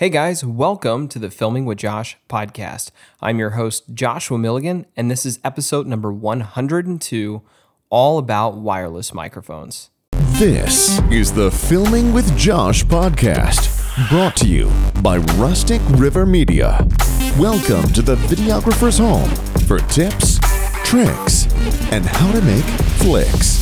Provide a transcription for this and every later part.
Hey guys, welcome to the Filming with Josh podcast. I'm your host, Joshua Milligan, and this is episode number 102, all about wireless microphones. This is the Filming with Josh podcast, brought to you by Rustic River Media. Welcome to the videographer's home for tips, tricks, and how to make flicks.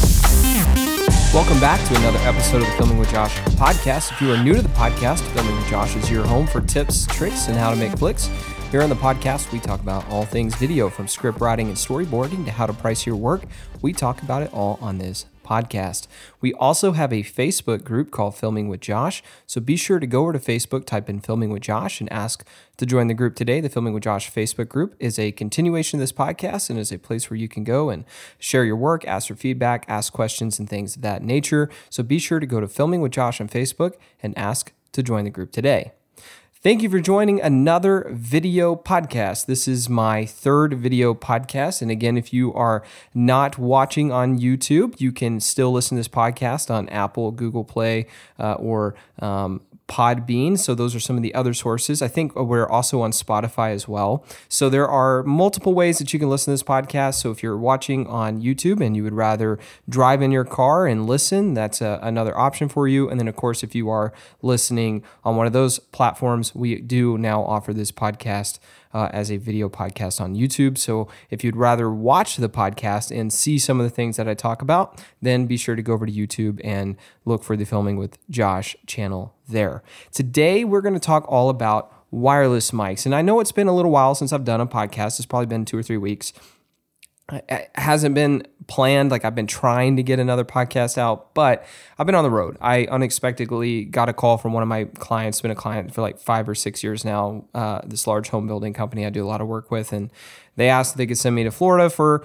Welcome back to another episode of the Filming with Josh podcast. If you are new to the podcast, Filming with Josh is your home for tips, tricks, and how to make flicks. Here on the podcast, we talk about all things video from script writing and storyboarding to how to price your work. We talk about it all on this podcast. We also have a Facebook group called Filming with Josh. So be sure to go over to Facebook, type in Filming with Josh, and ask to join the group today. The Filming with Josh Facebook group is a continuation of this podcast and is a place where you can go and share your work, ask for feedback, ask questions, and things of that nature. So be sure to go to Filming with Josh on Facebook and ask to join the group today. Thank you for joining another video podcast. This is my third video podcast. And again, if you are not watching on YouTube, you can still listen to this podcast on Apple, Google Play, uh, or um, Podbean. So those are some of the other sources. I think we're also on Spotify as well. So there are multiple ways that you can listen to this podcast. So if you're watching on YouTube and you would rather drive in your car and listen, that's a, another option for you. And then, of course, if you are listening on one of those platforms, we do now offer this podcast uh, as a video podcast on YouTube. So if you'd rather watch the podcast and see some of the things that I talk about, then be sure to go over to YouTube and look for the Filming with Josh channel there. Today, we're going to talk all about wireless mics. And I know it's been a little while since I've done a podcast, it's probably been two or three weeks it hasn't been planned. Like I've been trying to get another podcast out, but I've been on the road. I unexpectedly got a call from one of my clients, been a client for like five or six years now, uh, this large home building company I do a lot of work with. And they asked if they could send me to Florida for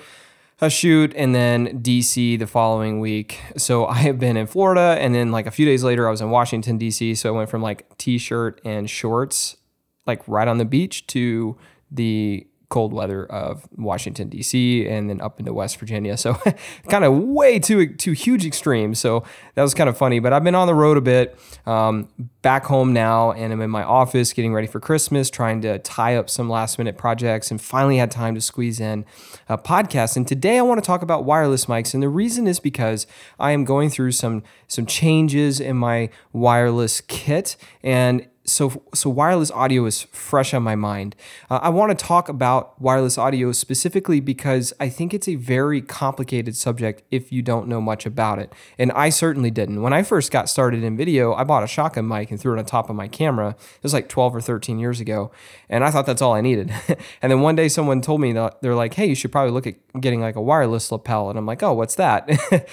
a shoot and then DC the following week. So I have been in Florida and then like a few days later I was in Washington DC. So I went from like t-shirt and shorts like right on the beach to the cold weather of Washington D.C. and then up into West Virginia. So kind of way too too huge extremes. So that was kind of funny. But I've been on the road a bit. Um, back home now, and I'm in my office getting ready for Christmas, trying to tie up some last minute projects, and finally had time to squeeze in a podcast. And today I want to talk about wireless mics, and the reason is because I am going through some some changes in my wireless kit and so so wireless audio is fresh on my mind. Uh, I want to talk about wireless audio specifically because I think it's a very complicated subject if you don't know much about it. And I certainly didn't. When I first got started in video, I bought a shotgun mic and threw it on top of my camera. It was like 12 or 13 years ago, and I thought that's all I needed. and then one day someone told me that they're like, "Hey, you should probably look at getting like a wireless lapel." And I'm like, "Oh, what's that?"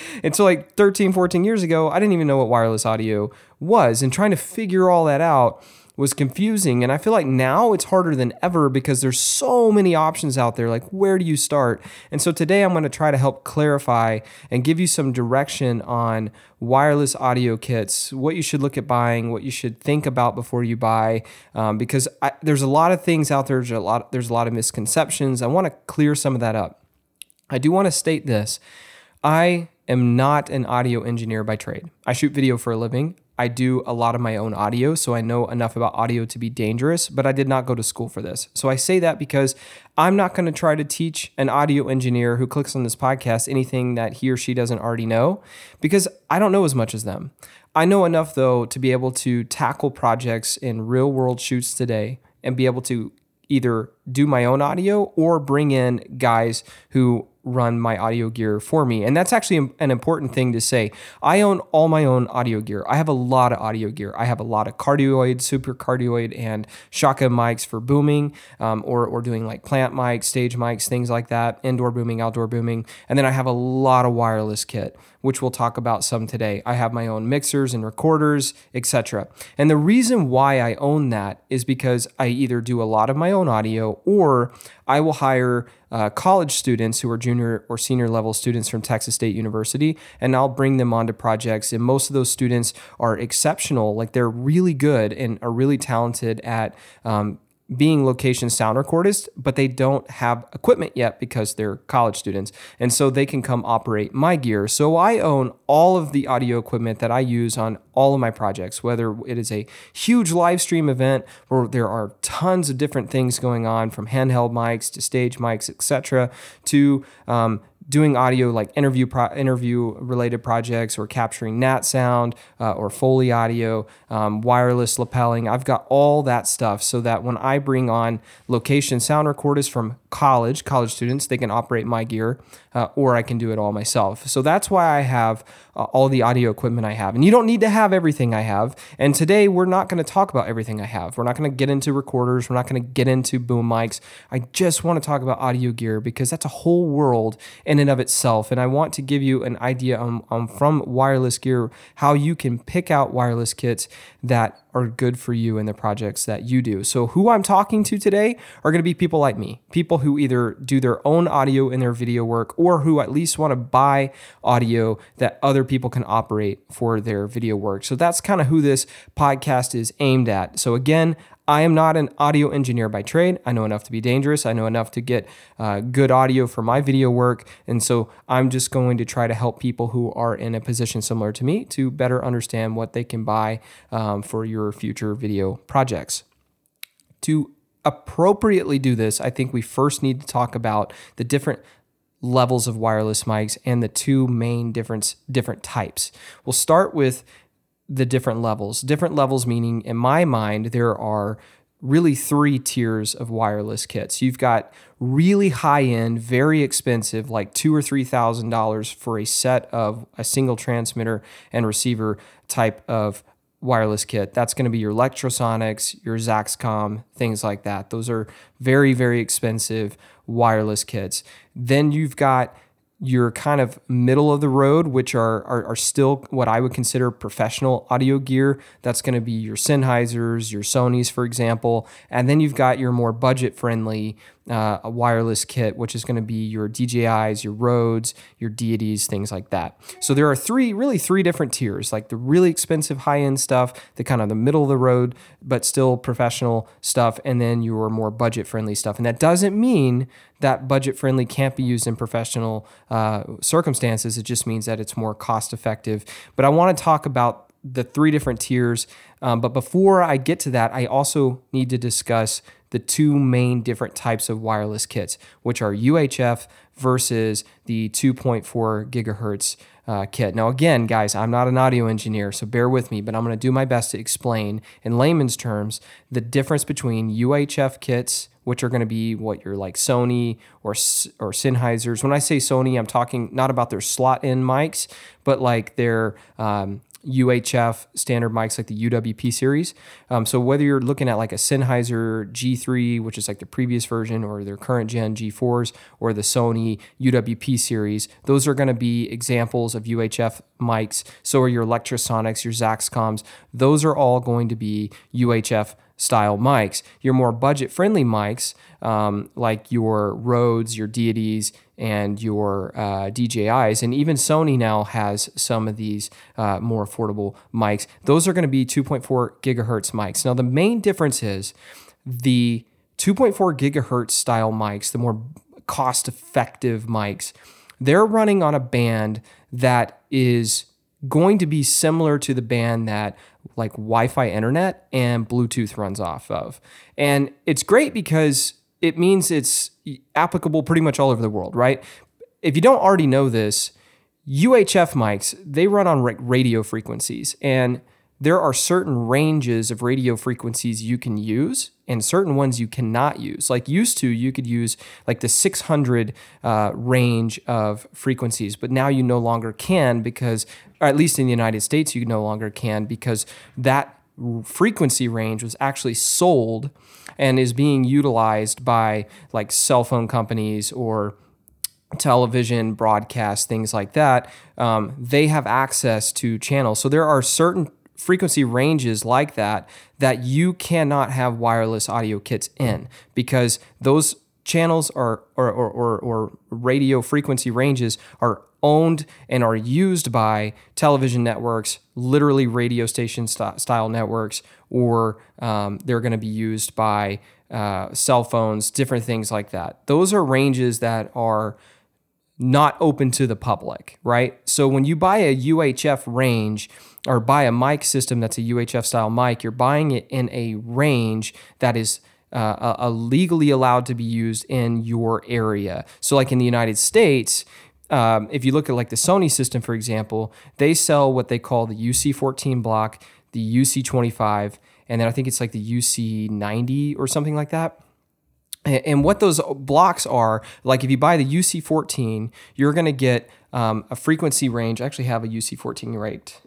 and so like 13, 14 years ago, I didn't even know what wireless audio was and trying to figure all that out was confusing. And i feel like now it's harder than ever because there's so many options out there. Like where do you start? And so today i'm going to try to help clarify and give you some direction on wireless audio kits what you should look at buying what you should think about before you buy um, because I, there's a lot of things out there there's a lot there's a lot of misconceptions. I want to clear some of that up. I do want to state this. I am not an audio engineer by trade. I shoot video for a living I do a lot of my own audio, so I know enough about audio to be dangerous, but I did not go to school for this. So I say that because I'm not going to try to teach an audio engineer who clicks on this podcast anything that he or she doesn't already know because I don't know as much as them. I know enough, though, to be able to tackle projects in real world shoots today and be able to either do my own audio or bring in guys who run my audio gear for me. And that's actually an important thing to say. I own all my own audio gear. I have a lot of audio gear. I have a lot of cardioid, super cardioid, and shotgun mics for booming um, or, or doing like plant mics, stage mics, things like that, indoor booming, outdoor booming. And then I have a lot of wireless kit, which we'll talk about some today. I have my own mixers and recorders, etc. And the reason why I own that is because I either do a lot of my own audio or I will hire uh, college students who are junior or senior level students from Texas State University, and I'll bring them onto projects. And most of those students are exceptional, like they're really good and are really talented at um, being location sound recordists, but they don't have equipment yet because they're college students. And so they can come operate my gear. So I own all of the audio equipment that I use on all of my projects, whether it is a huge live stream event where there are tons of different things going on from handheld mics to stage mics, etc., to um, doing audio like interview pro- interview related projects or capturing nat sound uh, or foley audio um, wireless lapelling. I've got all that stuff so that when i bring on location sound recorders from college college students they can operate my gear uh, or i can do it all myself. So that's why i have uh, all the audio equipment i have. And you don't need to have everything i have. And today we're not going to talk about everything i have. We're not going to get into recorders. We're not going to get into boom mics. I just want to talk about audio gear because that's a whole world in and of itself. And i want to give you an idea on, on from wireless gear how you can pick out wireless kits that are good for you in the projects that you do. So, who I'm talking to today are going to be people like me, people who either do their own audio in their video work or who at least want to buy audio that other people can operate for their video work. So, that's kind of who this podcast is aimed at. So, again, I am not an audio engineer by trade. I know enough to be dangerous. I know enough to get uh, good audio for my video work. And so I'm just going to try to help people who are in a position similar to me to better understand what they can buy um, for your future video projects. To appropriately do this, I think we first need to talk about the different levels of wireless mics and the two main difference different types. We'll start with the different levels. Different levels meaning, in my mind, there are really three tiers of wireless kits. You've got really high end, very expensive, like two or three thousand dollars for a set of a single transmitter and receiver type of wireless kit. That's going to be your Electrosonics, your Zaxcom, things like that. Those are very, very expensive wireless kits. Then you've got your kind of middle of the road, which are, are, are still what I would consider professional audio gear. That's going to be your Sennheisers, your Sonys, for example. And then you've got your more budget friendly uh, a wireless kit, which is going to be your DJIs, your Rodes, your Deities, things like that. So there are three, really three different tiers, like the really expensive high end stuff, the kind of the middle of the road, but still professional stuff, and then your more budget friendly stuff. And that doesn't mean that budget friendly can't be used in professional uh, circumstances. It just means that it's more cost effective. But I want to talk about the three different tiers. Um, but before I get to that, I also need to discuss the two main different types of wireless kits, which are UHF versus the 2.4 gigahertz uh, kit. Now, again, guys, I'm not an audio engineer, so bear with me, but I'm going to do my best to explain in layman's terms the difference between UHF kits, which are going to be what you're like Sony or or Sennheisers. When I say Sony, I'm talking not about their slot in mics, but like their um, UHF standard mics like the UWP series. Um, so whether you're looking at like a Sennheiser G3, which is like the previous version, or their current gen G4s, or the Sony UWP series, those are going to be examples of UHF mics. So are your Electrosonics, your Zaxcoms. Those are all going to be UHF style mics. Your more budget friendly mics, um, like your Rodes, your Deities, and your uh, DJIs, and even Sony now has some of these uh, more affordable mics. Those are going to be 2.4 gigahertz mics. Now, the main difference is the 2.4 gigahertz style mics, the more cost effective mics, they're running on a band that is going to be similar to the band that like Wi-Fi internet and Bluetooth runs off of. And it's great because it means it's applicable pretty much all over the world, right? If you don't already know this, UHF mics, they run on radio frequencies and there are certain ranges of radio frequencies you can use and certain ones you cannot use. Like used to, you could use like the 600 uh, range of frequencies, but now you no longer can because, or at least in the United States, you no longer can because that frequency range was actually sold and is being utilized by like cell phone companies or television broadcast things like that um, they have access to channels. So there are certain frequency ranges like that that you cannot have wireless audio kits in because those channels are or, or, or, or radio frequency ranges are owned and are used by television networks, literally radio station st- style networks, or um, they're going to be used by uh, cell phones, different things like that. Those are ranges that are not open to the public, right? So when you buy a UHF range or buy a mic system that's a UHF style mic, you're buying it in a range that is uh, legally allowed to be used in your area. So, like in the United States, um, if you look at like the Sony system, for example, they sell what they call the UC14 block, the UC25, and then I think it's like the UC90 or something like that. And what those blocks are, like if you buy the UC14, you're going to get um, a frequency range. I actually have a UC14 right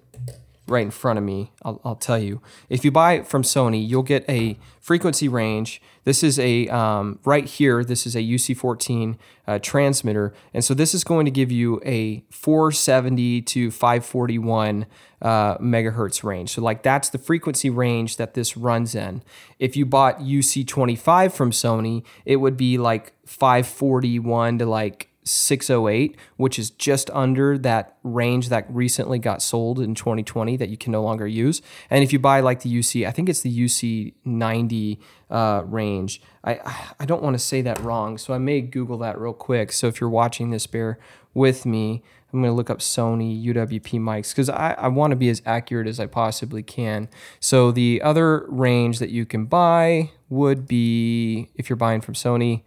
right in front of me. I'll, I'll, tell you. If you buy it from Sony, you'll get a frequency range. This is a, um, right here, this is a UC14 uh, transmitter. And so this is going to give you a 470 to 541 uh, megahertz range. So, like, that's the frequency range that this runs in. If you bought UC25 from Sony, it would be like 541 to like 608, which is just under that range that recently got sold in 2020 that you can no longer use. And if you buy like the UC, I think it's the UC 90 uh, range. I I don't want to say that wrong, so I may Google that real quick. So if you're watching this, bear with me. I'm going to look up Sony UWP mics because I, I want to be as accurate as I possibly can. So the other range that you can buy would be if you're buying from Sony.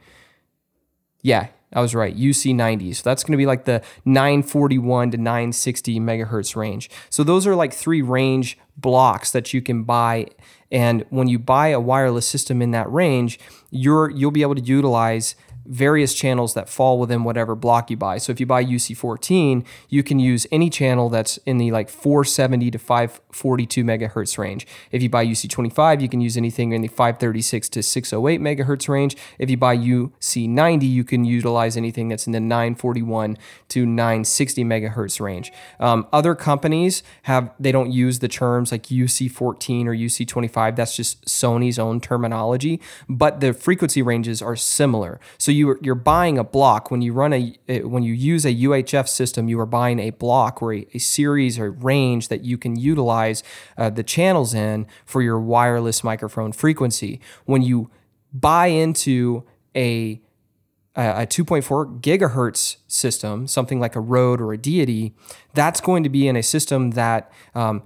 Yeah, I was right. UC90. So that's going to be like the 941 to 960 megahertz range. So those are like three range blocks that you can buy. And when you buy a wireless system in that range, you're you'll be able to utilize various channels that fall within whatever block you buy. So if you buy UC14, you can use any channel that's in the like 470 to 542 megahertz range. If you buy UC25, you can use anything in the 536 to 608 megahertz range. If you buy UC90, you can utilize anything that's in the 941 to 960 megahertz range. Um, other companies have they don't use the terms like UC14 or UC25. That's just Sony's own terminology, but the frequency ranges are similar. So you you're buying a block when you run a when you use a UHF system. You are buying a block or a, a series or range that you can utilize uh, the channels in for your wireless microphone frequency. When you buy into a a 2.4 gigahertz system, something like a Rode or a Deity, that's going to be in a system that um,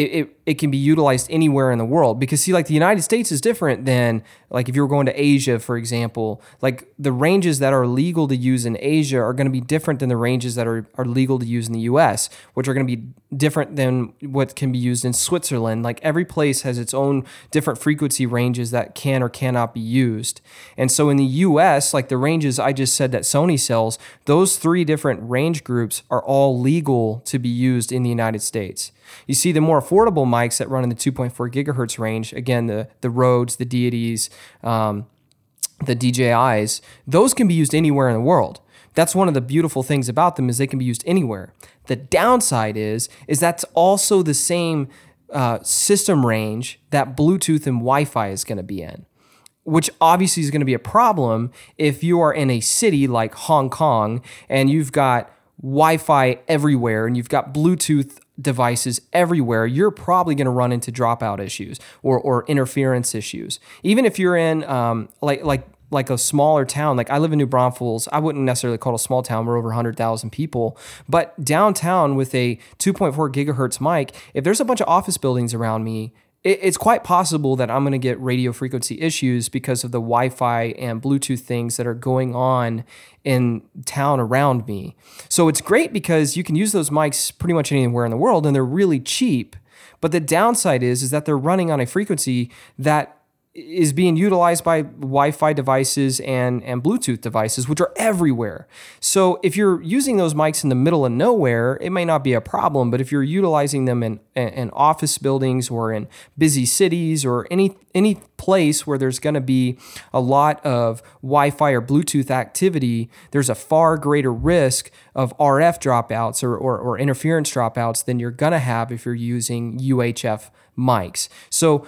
it, it, it, can be utilized anywhere in the world. Because see like the united states is different than like if you were going to asia for example like the ranges that are legal to use in asia are going to be different than the ranges that are, are legal to use in the us which are going to be different than what can be used in switzerland. Like every place has its own different frequency ranges that can or cannot be used. And so in the us like the ranges i just said that sony sells those three different range groups are all legal to be used in the united states you see the more affordable mics that run in the 2.4 gigahertz range, again, the, the Rodes, the Deities, um, the DJIs, those can be used anywhere in the world. That's one of the beautiful things about them is they can be used anywhere. The downside is is that's also the same uh, system range that Bluetooth and Wi-Fi is going to be in, which obviously is going to be a problem if you are in a city like Hong Kong and you've got Wi-Fi everywhere and you've got Bluetooth devices everywhere, you're probably going to run into dropout issues or, or interference issues. Even if you're in um, like like like a smaller town, like I live in New Braunfels, I wouldn't necessarily call it a small town. We're over 100,000 people, but downtown with a 2.4 gigahertz mic, if there's a bunch of office buildings around me it's quite possible that I'm going to get radio frequency issues because of the Wi Fi and Bluetooth things that are going on in town around me. So it's great because you can use those mics pretty much anywhere in the world and they're really cheap. But the downside is, is that they're running on a frequency that is being utilized by Wi-Fi devices and and Bluetooth devices, which are everywhere. So if you're using those mics in the middle of nowhere, it may not be a problem. But if you're utilizing them in, in office buildings or in busy cities or any any place where there's going to be a lot of Wi-Fi or Bluetooth activity, there's a far greater risk of RF dropouts or, or, or interference dropouts than you're going to have if you're using UHF mics. So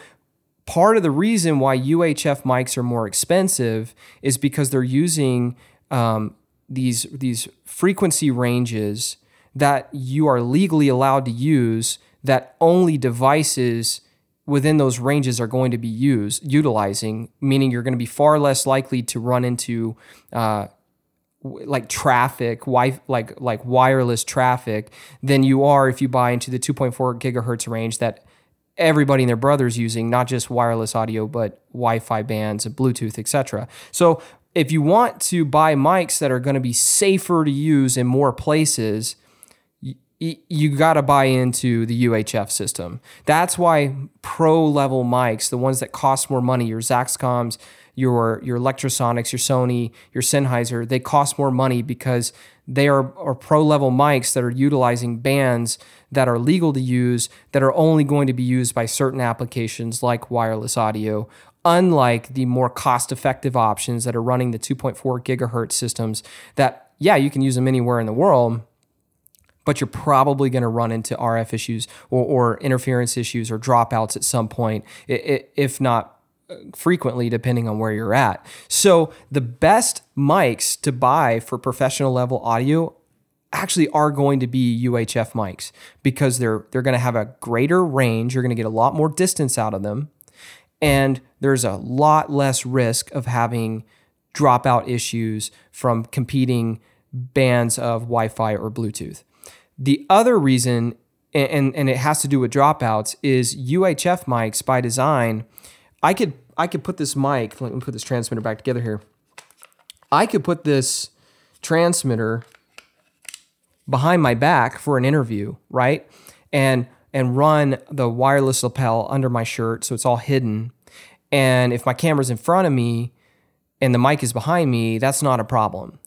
part of the reason why UHF mics are more expensive is because they're using um, these these frequency ranges that you are legally allowed to use that only devices within those ranges are going to be used utilizing, meaning you're going to be far less likely to run into uh, like traffic, wi- like like wireless traffic, than you are if you buy into the 2.4 gigahertz range that everybody and their brothers using, not just wireless audio, but Wi-Fi bands and Bluetooth, etc. So if you want to buy mics that are going to be safer to use in more places, you got to buy into the UHF system. That's why pro level mics, the ones that cost more money, your Zaxcoms, your your Lectrosonics, your Sony, your Sennheiser, they cost more money because they are, are pro level mics that are utilizing bands that are legal to use that are only going to be used by certain applications like wireless audio unlike the more cost effective options that are running the 2.4 gigahertz systems that yeah you can use them anywhere in the world but you're probably going to run into RF issues or, or, interference issues or dropouts at some point, if not frequently, depending on where you're at. So, the best mics to buy for professional level audio actually are going to be UHF mics because they're they're going to have a greater range. You're going to get a lot more distance out of them, and there's a lot less risk of having dropout issues from competing bands of Wi-Fi or Bluetooth. The other reason, and, and it has to do with dropouts, is UHF mics by design. I could I could put this mic. Let me put this transmitter back together here. I could put this transmitter behind my back for an interview, right? And and run the wireless lapel under my shirt so it's all hidden. And if my camera's in front of me and the mic is behind me, that's not a problem.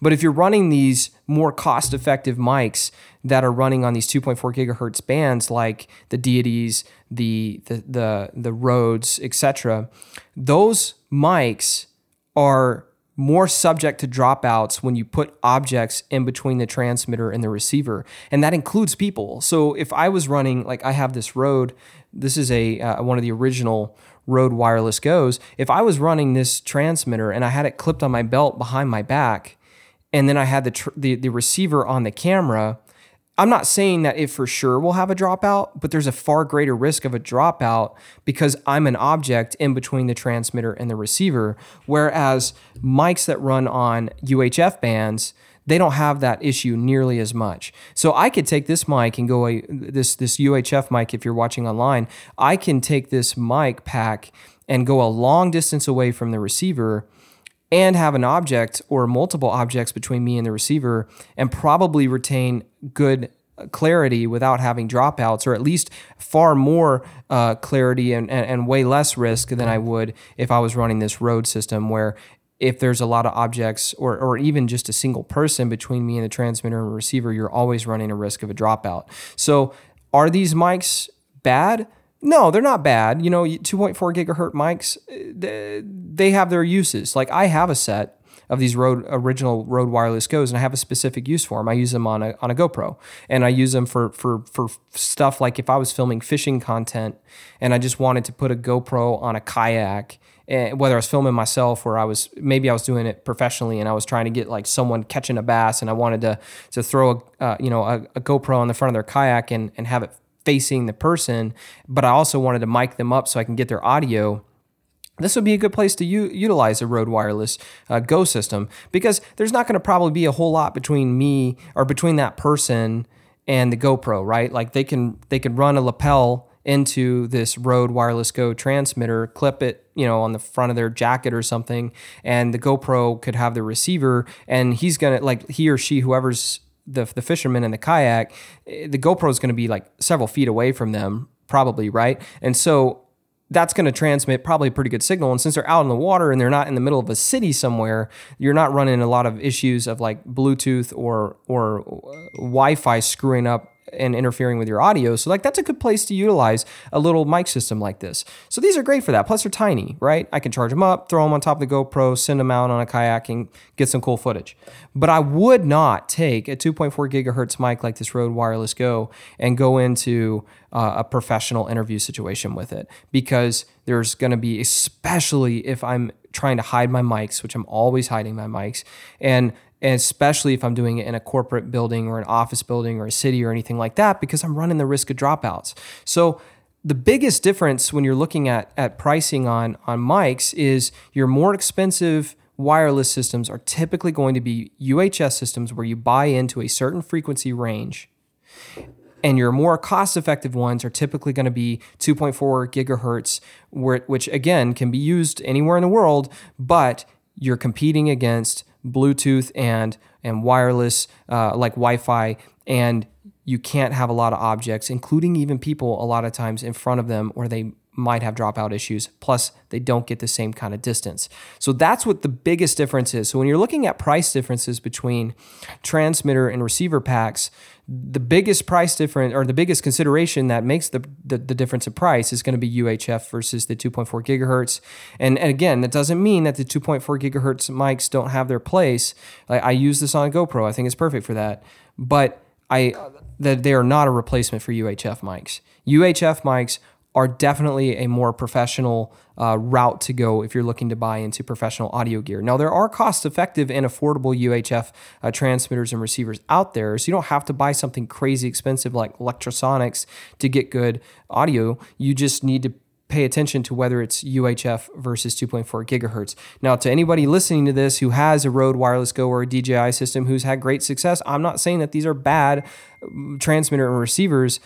But if you're running these more cost effective mics that are running on these 2.4 gigahertz bands like the Deities, the the the, the etc., those mics are more subject to dropouts when you put objects in between the transmitter and the receiver and that includes people so if i was running like i have this Rode this is a uh, one of the original Rode wireless goes if i was running this transmitter and i had it clipped on my belt behind my back and then I had the, tr- the the receiver on the camera. I'm not saying that it for sure will have a dropout, but there's a far greater risk of a dropout because I'm an object in between the transmitter and the receiver. Whereas mics that run on UHF bands, they don't have that issue nearly as much. So I could take this mic and go this this UHF mic if you're watching online. I can take this mic pack and go a long distance away from the receiver and have an object or multiple objects between me and the receiver and probably retain good clarity without having dropouts or at least far more uh, clarity and, and, and way less risk than I would if I was running this Rode system where if there's a lot of objects or, or even just a single person between me and the transmitter and receiver, you're always running a risk of a dropout. So are these mics bad? No, they're not bad. You know, 2.4 gigahertz mics, they have their uses. Like I have a set of these Rode original Rode wireless goes, and I have a specific use for them. I use them on a on a GoPro, and I use them for for for stuff like if I was filming fishing content, and I just wanted to put a GoPro on a kayak. And eh, whether I was filming myself or I was maybe I was doing it professionally and I was trying to get like someone catching a bass and I wanted to to throw a uh, you know a, a GoPro on the front of their kayak and and have it facing the person, but I also wanted to mic them up so I can get their audio this would be a good place to u- utilize a Rode Wireless uh, Go system because there's not going to probably be a whole lot between me or between that person and the GoPro, right? Like they can they can run a lapel into this Rode Wireless Go transmitter, clip it, you know, on the front of their jacket or something, and the GoPro could have the receiver, and he's gonna like he or she, whoever's the the fisherman in the kayak, eh, the GoPro is going to be like several feet away from them, probably, right? And so that's going to transmit probably a pretty good signal. And since they're out in the water and they're not in the middle of a city somewhere, you're not running a lot of issues of like Bluetooth or or uh, Wi-Fi screwing up and interfering with your audio. So like that's a good place to utilize a little mic system like this. So these are great for that. Plus they're tiny, right? I can charge them up, throw them on top of the GoPro, send them out on a kayak and get some cool footage. But I would not take a 2.4 gigahertz mic like this Rode Wireless Go and go into uh, a professional interview situation with it because there's going to be especially if I'm trying to hide my mics, which I'm always hiding my mics, and and especially if I'm doing it in a corporate building or an office building or a city or anything like that, because I'm running the risk of dropouts. So the biggest difference when you're looking at at pricing on on mics is your more expensive wireless systems are typically going to be UHF systems where you buy into a certain frequency range. And your more cost effective ones are typically going to be 2.4 gigahertz, which again can be used anywhere in the world, but you're competing against Bluetooth and, and wireless uh, like Wi Fi, and you can't have a lot of objects, including even people, a lot of times in front of them, or they might have dropout issues. Plus, they don't get the same kind of distance. So that's what the biggest difference is. So when you're looking at price differences between transmitter and receiver packs, the biggest price difference or the biggest consideration that makes the, the, the difference in price is going to be UHF versus the 2.4 gigahertz. And, and again, that doesn't mean that the 2.4 gigahertz mics don't have their place. Like I use this on GoPro. I think it's perfect for that. But I that they are not a replacement for UHF mics. UHF mics are definitely a more professional uh, route to go if you're looking to buy into professional audio gear. Now, there are cost effective and affordable UHF uh, transmitters and receivers out there, so you don't have to buy something crazy expensive like Electrosonics to get good audio. You just need to pay attention to whether it's UHF versus 2.4 gigahertz. Now, to anybody listening to this who has a Rode Wireless Go or a DJI system who's had great success, I'm not saying that these are bad um, transmitter and receivers.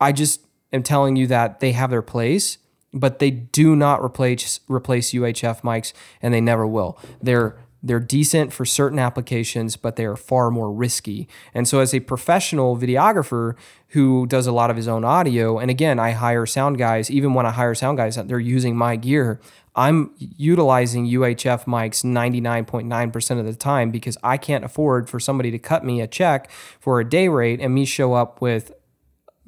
I just am telling you that they have their place, but they do not replace replace UHF mics, and they never will. They're they're decent for certain applications, but they are far more risky. And so, as a professional videographer who does a lot of his own audio, and again, I hire sound guys, even when I hire sound guys, that they're using my gear. I'm utilizing UHF mics 99.9% of the time because I can't afford for somebody to cut me a check for a day rate and me show up with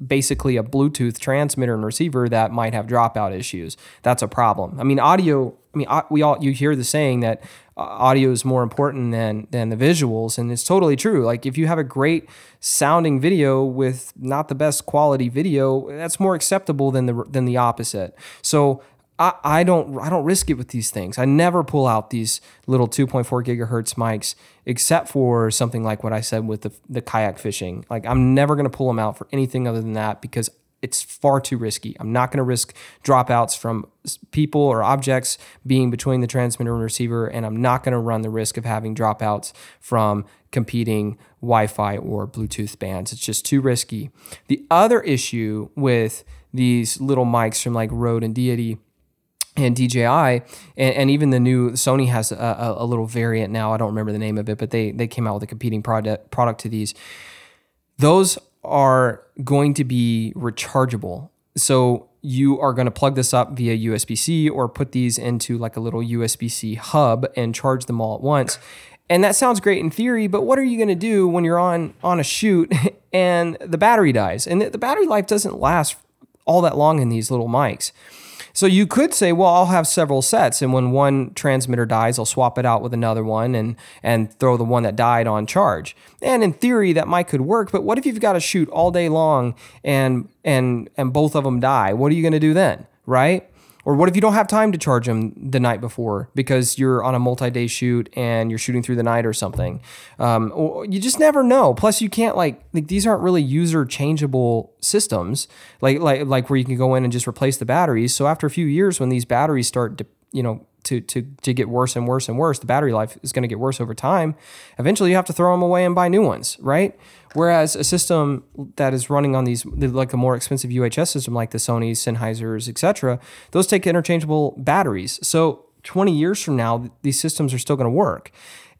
basically a Bluetooth transmitter and receiver that might have dropout issues. That's a problem. I mean, audio. I mean, we all you hear the saying that uh, audio is more important than than the visuals, and it's totally true. Like if you have a great sounding video with not the best quality video, that's more acceptable than the than the opposite. So I, I don't I don't risk it with these things. I never pull out these little 2.4 gigahertz mics except for something like what I said with the, the kayak fishing. Like I'm never going to pull them out for anything other than that because it's far too risky. I'm not going to risk dropouts from people or objects being between the transmitter and receiver, and I'm not going to run the risk of having dropouts from competing Wi Fi or Bluetooth bands. It's just too risky. The other issue with these little mics from like Rode and Deity and DJI, and, and, even the new Sony has a, a, little variant now. I don't remember the name of it, but they they came out with a competing product product to these. Those are going to be rechargeable. So you are going to plug this up via USB C or put these into like a little USB C hub and charge them all at once. And that sounds great in theory, but what are you going to do when you're on on a shoot and the battery dies? And the, the battery life doesn't last all that long in these little mics. So you could say, well, I'll have several sets, and when one transmitter dies, I'll swap it out with another one and and throw the one that died on charge. And in theory, that might could work. But what if you've got to shoot all day long and and and both of them die? What are you going to do then, right? Or what if you don't have time to charge them the night before because you're on a multi-day shoot and you're shooting through the night or something? Um, or you just never know. Plus, you can't like, like these aren't really user changeable systems, like like like where you can go in and just replace the batteries. So after a few years, when these batteries start, to, you know, to to to get worse and worse and worse, the battery life is going to get worse over time. Eventually, you have to throw them away and buy new ones, right? Whereas a system that is running on these, like a more expensive UHF system, like the Sony's, Sennheisers, etc., those take interchangeable batteries. So 20 years from now, these systems are still going to work.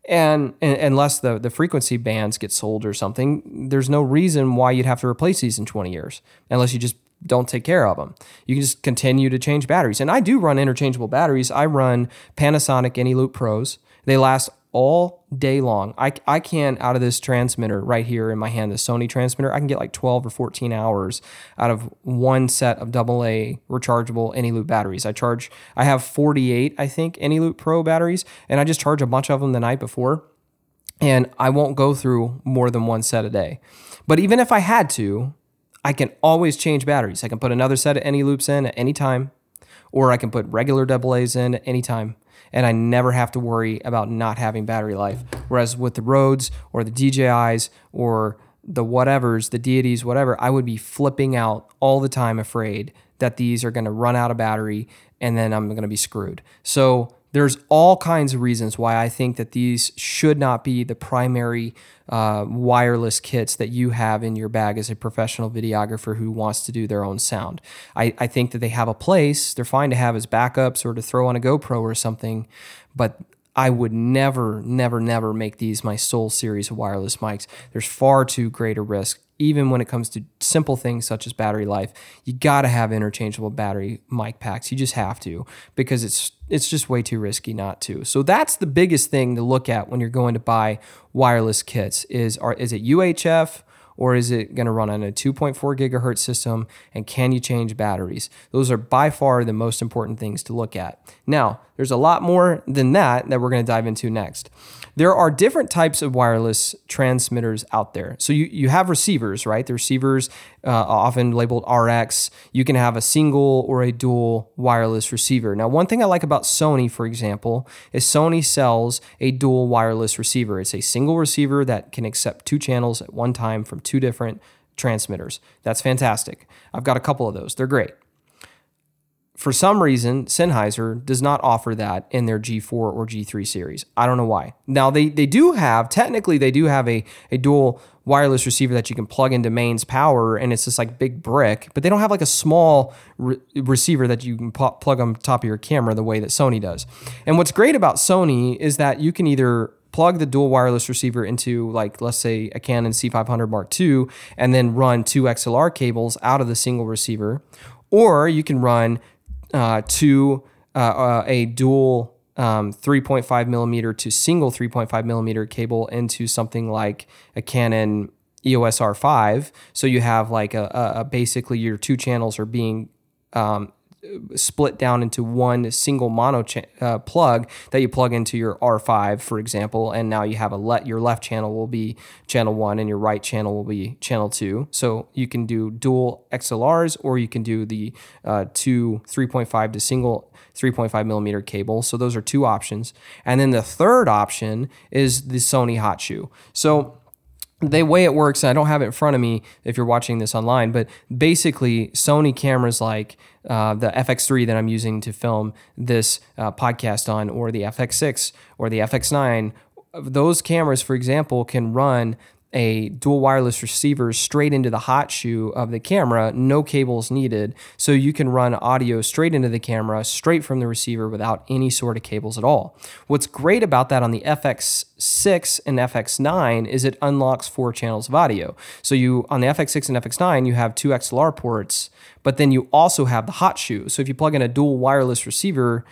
And, and, unless the, the frequency bands get sold or something, there's no reason why you'd have to replace these in 20 years, unless you just don't take care of them. You can just continue to change batteries. And I do run interchangeable batteries. I run Panasonic Eneloop Pros. They last all day long. I, I can, out of this transmitter right here in my hand, the Sony transmitter, I can get like 12 or 14 hours out of one set of AA rechargeable Eneloop batteries. I charge, I have 48, I think, Eneloop Pro batteries, and I just charge a bunch of them the night before. And I won't go through more than one set a day. But even if I had to, I can always change batteries. I can put another set of Eneloops in at any time, or I can put regular AA's in at any time and I never have to worry about not having battery life. Whereas with the Rodes or the DJIs or the whatevers, the Deities, whatever, I would be flipping out all the time, afraid that these are going to run out of battery and then I'm going to be screwed. So there's all kinds of reasons why I think that these should not be the primary uh, wireless kits that you have in your bag as a professional videographer who wants to do their own sound. I, I think that they have a place. They're fine to have as backups or to throw on a GoPro or something, but I would never, never, never make these my sole series of wireless mics. There's far too great a risk even when it comes to simple things such as battery life, you got to have interchangeable battery mic packs. You just have to because it's it's just way too risky not to. So that's the biggest thing to look at when you're going to buy wireless kits is are is it UHF or is it going to run on a 2.4 gigahertz system and can you change batteries? Those are by far the most important things to look at. Now, there's a lot more than that that we're going to dive into next there are different types of wireless transmitters out there. So you, you have receivers, right? The receivers uh, often labeled RX. You can have a single or a dual wireless receiver. Now, one thing I like about Sony, for example, is Sony sells a dual wireless receiver. It's a single receiver that can accept two channels at one time from two different transmitters. That's fantastic. I've got a couple of those. They're great for some reason, Sennheiser does not offer that in their G4 or G3 series. I don't know why. Now they they do have technically they do have a a dual wireless receiver that you can plug into mains power and it's this like big brick, but they don't have like a small re- receiver that you can pl- plug on top of your camera the way that Sony does. And what's great about Sony is that you can either plug the dual wireless receiver into like let's say a Canon C500 Mark II and then run two XLR cables out of the single receiver or you can run uh, to uh, uh, a dual um, 3.5 millimeter to single 3.5 millimeter cable into something like a Canon EOS R5. So you have like a, a, basically your two channels are being um, split down into one single mono uh, plug that you plug into your R5, for example, and now you have a let your left channel will be channel one and your right channel will be channel two. So you can do dual XLRs or you can do the uh, two 3.5 to single 3.5 millimeter cable. So those are two options. And then the third option is the Sony Hot Shoe. So the way it works, I don't have it in front of me if you're watching this online, but basically, Sony cameras like uh, the FX3 that I'm using to film this uh, podcast on, or the FX6 or the FX9, those cameras, for example, can run a dual wireless receiver straight into the hot shoe of the camera, no cables needed. So you can run audio straight into the camera, straight from the receiver without any sort of cables at all. What's great about that on the FX6 and FX9 is it unlocks four channels of audio. So you on the FX6 and FX9, you have two XLR ports, but then you also have the hot shoe. So if you plug in a dual wireless receiver,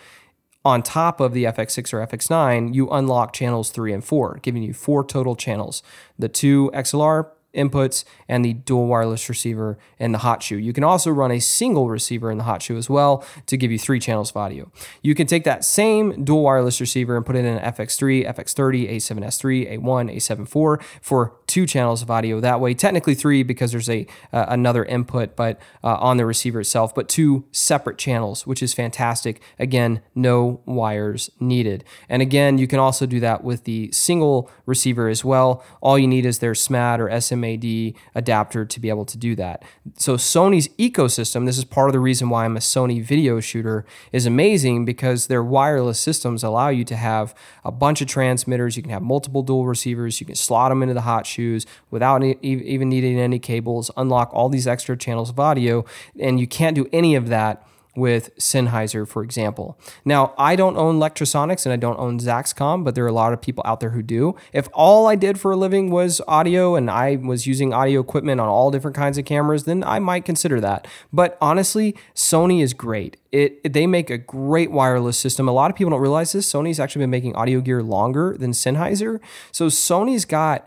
on top of the FX6 or FX9, you unlock channels three and four, giving you four total channels. The two XLR inputs and the dual wireless receiver in the hot shoe. You can also run a single receiver in the hot shoe as well to give you three channels of audio. You can take that same dual wireless receiver and put it in an FX3, FX30, A7S3, A1, A7 IV for two channels of audio that way. Technically three because there's a uh, another input, but uh, on the receiver itself, but two separate channels, which is fantastic. Again, no wires needed. And again, you can also do that with the single receiver as well. All you need is their SMAD or SMA MAD adapter to be able to do that. So Sony's ecosystem, this is part of the reason why I'm a Sony video shooter, is amazing because their wireless systems allow you to have a bunch of transmitters. You can have multiple dual receivers. You can slot them into the hot shoes without even needing any cables, unlock all these extra channels of audio, and you can't do any of that with Sennheiser, for example. Now, I don't own Lectrosonics and I don't own Zaxcom, but there are a lot of people out there who do. If all I did for a living was audio and I was using audio equipment on all different kinds of cameras, then I might consider that. But honestly, Sony is great. It, they make a great wireless system. A lot of people don't realize this. Sony's actually been making audio gear longer than Sennheiser. So Sony's got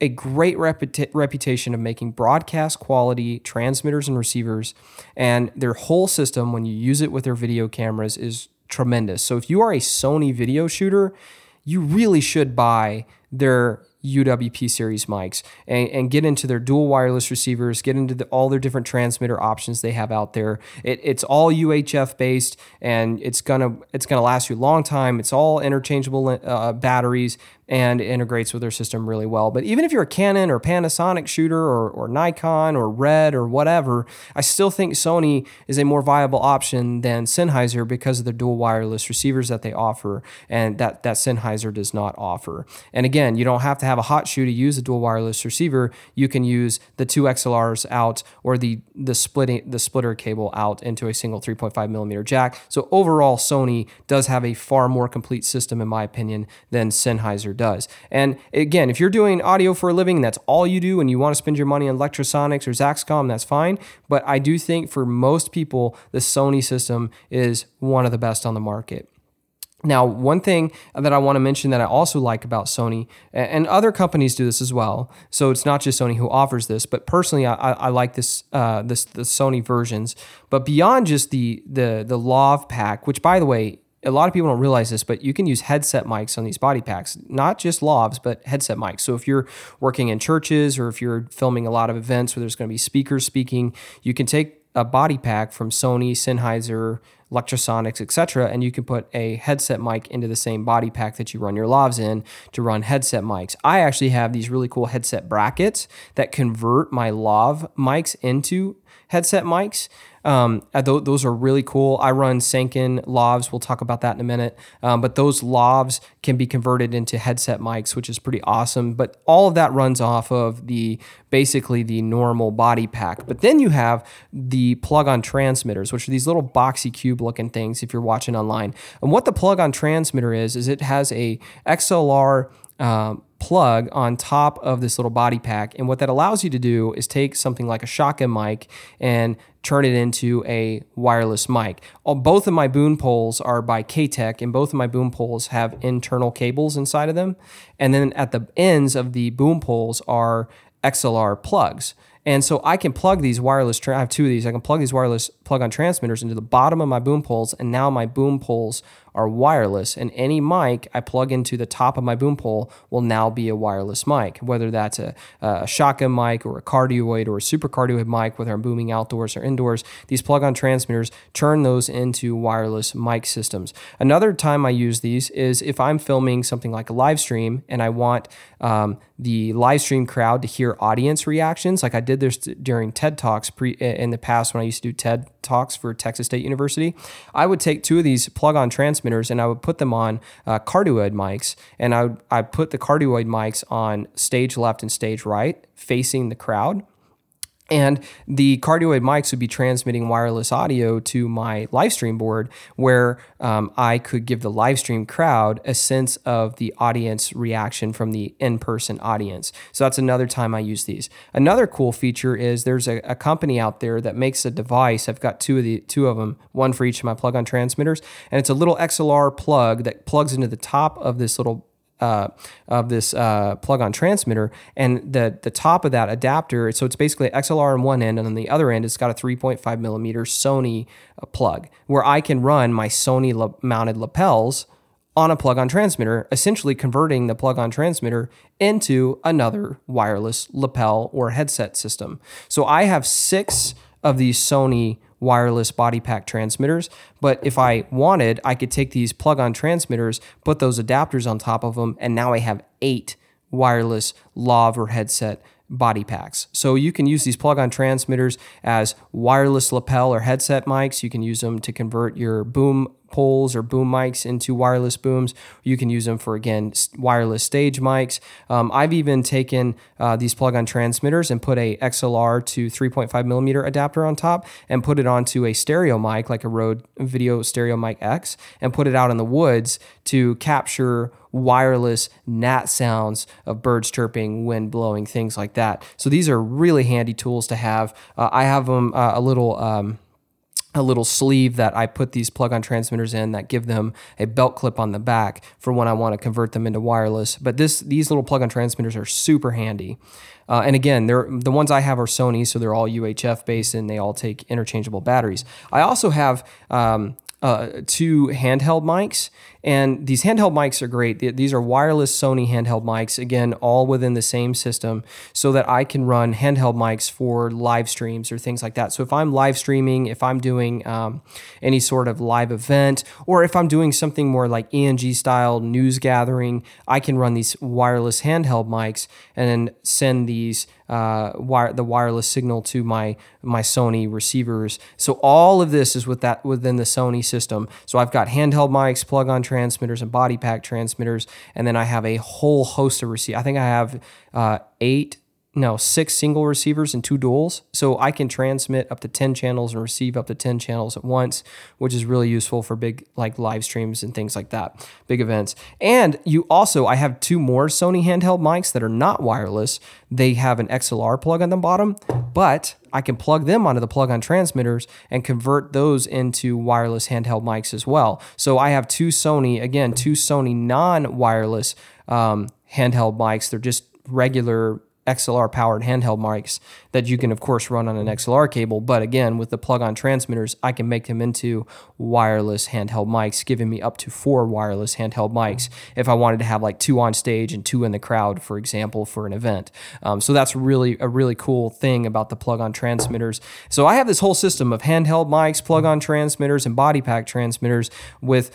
a great reputa- reputation of making broadcast quality transmitters and receivers, and their whole system, when you use it with their video cameras, is tremendous. So if you are a Sony video shooter, you really should buy their UWP series mics and, and get into their dual wireless receivers, get into the, all their different transmitter options they have out there. It, it's all UHF based and it's gonna it's gonna last you a long time. It's all interchangeable uh, batteries and integrates with their system really well. But even if you're a Canon or Panasonic shooter or, or Nikon or Red or whatever, I still think Sony is a more viable option than Sennheiser because of the dual wireless receivers that they offer and that, that Sennheiser does not offer. And again, you don't have to have a hot shoe to use a dual wireless receiver. You can use the two XLRs out or the the splitting the splitter cable out into a single 3.5 millimeter jack. So overall, Sony does have a far more complete system, in my opinion, than Sennheiser does. And again, if you're doing audio for a living, that's all you do, and you want to spend your money on Lectrosonics or Zaxcom, that's fine. But I do think for most people, the Sony system is one of the best on the market. Now, one thing that I want to mention that I also like about Sony, and other companies do this as well. So it's not just Sony who offers this, but personally, I, I like this, uh, this the Sony versions. But beyond just the the the Lav pack, which by the way, a lot of people don't realize this, but you can use headset mics on these body packs, not just lavs, but headset mics. So if you're working in churches or if you're filming a lot of events where there's going to be speakers speaking, you can take a body pack from Sony, Sennheiser, Lectrosonics, etc., and you can put a headset mic into the same body pack that you run your lavs in to run headset mics. I actually have these really cool headset brackets that convert my lav mics into headset mics. Um, uh, those are really cool. I run Sanken lavs. We'll talk about that in a minute. Um, but those lavs can be converted into headset mics, which is pretty awesome. But all of that runs off of the basically the normal body pack. But then you have the plug-on transmitters, which are these little boxy cube-looking things. If you're watching online, and what the plug-on transmitter is, is it has a XLR um, plug on top of this little body pack. And what that allows you to do is take something like a shotgun mic and turn it into a wireless mic. Uh, both of my boom poles are by K-Tek, and both of my boom poles have internal cables inside of them. And then at the ends of the boom poles are XLR plugs. And so I can plug these wireless, I have two of these, I can plug these wireless plug on transmitters into the bottom of my boom poles, and now my boom poles are wireless. And any mic I plug into the top of my boom pole will now be a wireless mic, whether that's a, a shotgun mic or a cardioid or a super cardioid mic, whether I'm booming outdoors or indoors. These plug on transmitters turn those into wireless mic systems. Another time I use these is if I'm filming something like a live stream and I want um, the live stream crowd to hear audience reactions, like I did this during TED Talks pre, in the past when I used to do TED Talks for Texas State University. I would take two of these plug on transmitters and I would put them on uh, cardioid mics, and I would I put the cardioid mics on stage left and stage right, facing the crowd. And the cardioid mics would be transmitting wireless audio to my live stream board, where um, I could give the live stream crowd a sense of the audience reaction from the in person audience. So that's another time I use these. Another cool feature is there's a, a, company out there that makes a device. I've got two of the two of them, one for each of my plug-on transmitters, and it's a little XLR plug that plugs into the top of this little uh, of this uh, plug-on transmitter, and the the top of that adapter. So it's basically XLR on one end, and on the other end, it's got a 3.5 millimeter Sony uh, plug, where I can run my Sony la- mounted lapels on a plug-on transmitter, essentially converting the plug-on transmitter into another wireless lapel or headset system. So I have six of these Sony wireless body pack transmitters. But if I wanted, I could take these plug on transmitters, put those adapters on top of them, and now I have eight wireless lav or headset body packs. So you can use these plug-on transmitters as wireless lapel or headset mics. You can use them to convert your boom poles or boom mics into wireless booms. You can use them for, again, wireless stage mics. Um, I've even taken uh, these plug on transmitters and put a XLR to 3.5 millimeter adapter on top and put it onto a stereo mic, like a Rode Video Stereo Mic X, and put it out in the woods to capture wireless nat sounds of birds chirping, wind blowing, things like that. So these are really handy tools to have. Uh, I have them uh, a little. Um, a little sleeve that I put these plug-on transmitters in that give them a belt clip on the back for when I want to convert them into wireless. But this these little plug-on transmitters are super handy. Uh, and again, they're the ones I have are Sony, so they're all UHF based and they all take interchangeable batteries. I also have um, uh, two handheld mics. And these handheld mics are great. These are wireless Sony handheld mics, again, all within the same system, so that I can run handheld mics for live streams or things like that. So if I'm live streaming, if I'm doing um, any sort of live event, or if I'm doing something more like ENG style news gathering, I can run these wireless handheld mics and then send these uh, wire, the wireless signal to my my Sony receivers. So all of this is with that within the Sony system. So I've got handheld mics, plug-on transmitters, and body pack transmitters, and then I have a whole host of receivers. I think I have uh, eight no, six single receivers and two duals. So I can transmit up to 10 channels and receive up to 10 channels at once, which is really useful for big like live streams and things like that, big events. And you also, I have two more Sony handheld mics that are not wireless. They have an XLR plug on the bottom, but I can plug them onto the plug on transmitters and convert those into wireless handheld mics as well. So I have two Sony, again, two Sony non wireless um, handheld mics. They're just regular XLR powered handheld mics that you can, of course, run on an XLR cable. But again, with the plug on transmitters, I can make them into wireless handheld mics, giving me up to four wireless handheld mics if I wanted to have like two on stage and two in the crowd, for example, for an event. Um, so that's really a really cool thing about the plug on transmitters. So I have this whole system of handheld mics, plug on transmitters, and body pack transmitters with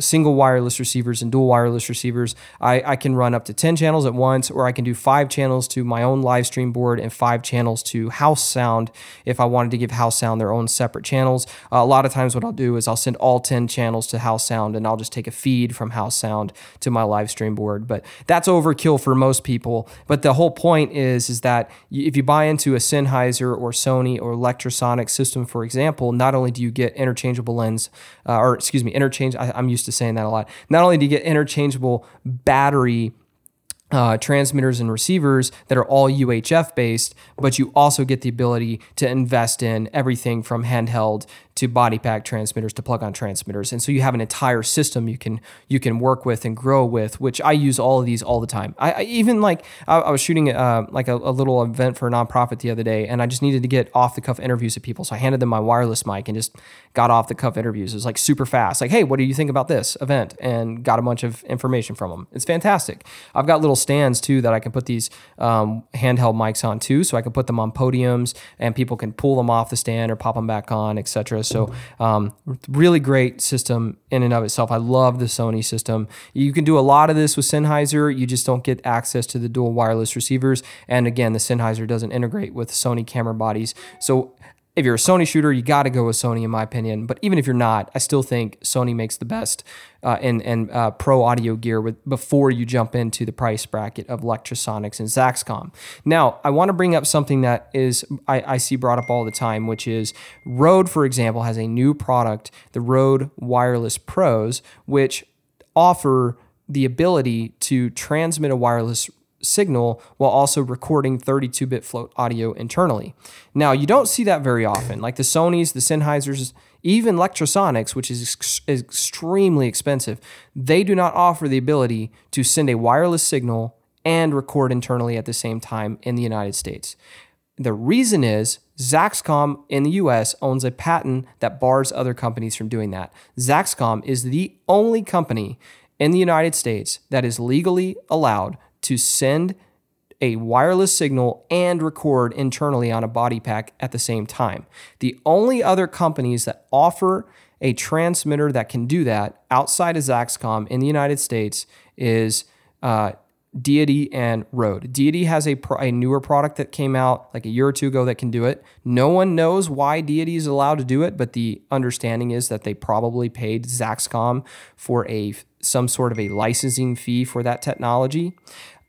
single wireless receivers and dual wireless receivers. I, I can run up to 10 channels at once, or I can do five channels to my own live stream board and five channels to house sound if I wanted to give house sound their own separate channels. Uh, a lot of times, what I'll do is I'll send all 10 channels to house sound and I'll just take a feed from house sound to my live stream board. But that's overkill for most people. But the whole point is, is that if you buy into a Sennheiser or Sony or Lectrosonic system, for example, not only do you get interchangeable lens, uh, or excuse me, interchange, I, I'm used to saying that a lot. Not only do you get interchangeable battery uh, transmitters and receivers that are all UHF based, but you also get the ability to invest in everything from handheld to body pack transmitters to plug on transmitters. And so you have an entire system you can you can work with and grow with which i use all of these all the time. I, I even like I, I, was shooting uh, like a, a, little event for a nonprofit the other day and i just needed to get off the cuff interviews of people. So i handed them my wireless mic and just got off the cuff interviews. It was like super fast. Like hey what do you think about this event? And got a bunch of information from them it's fantastic. I've got little stands too that i can put these um, handheld mics on too so i can put them on podiums and people can pull them off the stand or pop them back on etc so, um, really great system in and of itself. I love the Sony system. You can do a lot of this with Sennheiser. You just don't get access to the dual wireless receivers. And again, the Sennheiser doesn't integrate with Sony camera bodies. So, if you're a Sony shooter, you got to go with Sony, in my opinion. But even if you're not, I still think Sony makes the best uh, and and uh, pro audio gear with before you jump into the price bracket of Lectrosonics and Zaxcom. Now, I want to bring up something that is I, I see brought up all the time, which is Rode, for example, has a new product, the Rode Wireless Pros, which offer the ability to transmit a wireless signal while also recording 32 bit float audio internally. Now, you don't see that very often. Like the Sonys, the Sennheisers, even Lectrosonics, which is ex- extremely expensive, they do not offer the ability to send a wireless signal and record internally at the same time in the United States. The reason is Zaxcom in the US owns a patent that bars other companies from doing that. Zaxcom is the only company in the United States that is legally allowed to send a wireless signal and record internally on a body pack at the same time. The only other companies that offer a transmitter that can do that outside of Zaxcom in the United States is uh, Deity and Rode. Deity has a, a newer product that came out like a year or two ago that can do it. No one knows why Deity is allowed to do it, but the understanding is that they probably paid Zaxcom for a some sort of a licensing fee for that technology.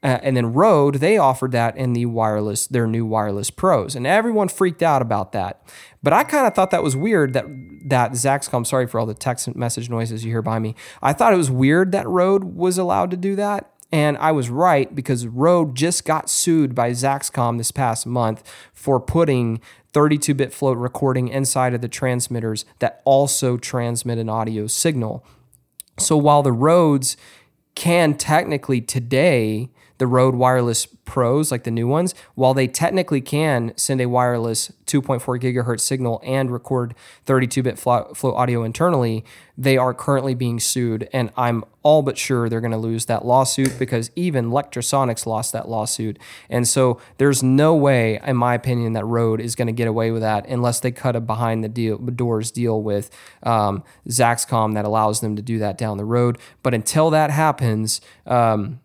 Uh, and then Rode, they offered that in the wireless, their new wireless pros, and everyone freaked out about that. But I kind of thought that was weird that that Zaxcom. Sorry for all the text message noises you hear by me. I thought it was weird that Rode was allowed to do that, and I was right because Rode just got sued by Zaxcom this past month for putting 32-bit float recording inside of the transmitters that also transmit an audio signal. So while the Rodes can technically today the Rode Wireless Pros, like the new ones, while they technically can send a wireless 2.4 gigahertz signal and record 32 bit float audio internally, they are currently being sued. And I'm all but sure they're going to lose that lawsuit because even Lectrosonics lost that lawsuit. And so there's no way, in my opinion, that Rode is going to get away with that unless they cut a behind the deal, doors deal with um, Zaxcom that allows them to do that down the road. But until that happens, um,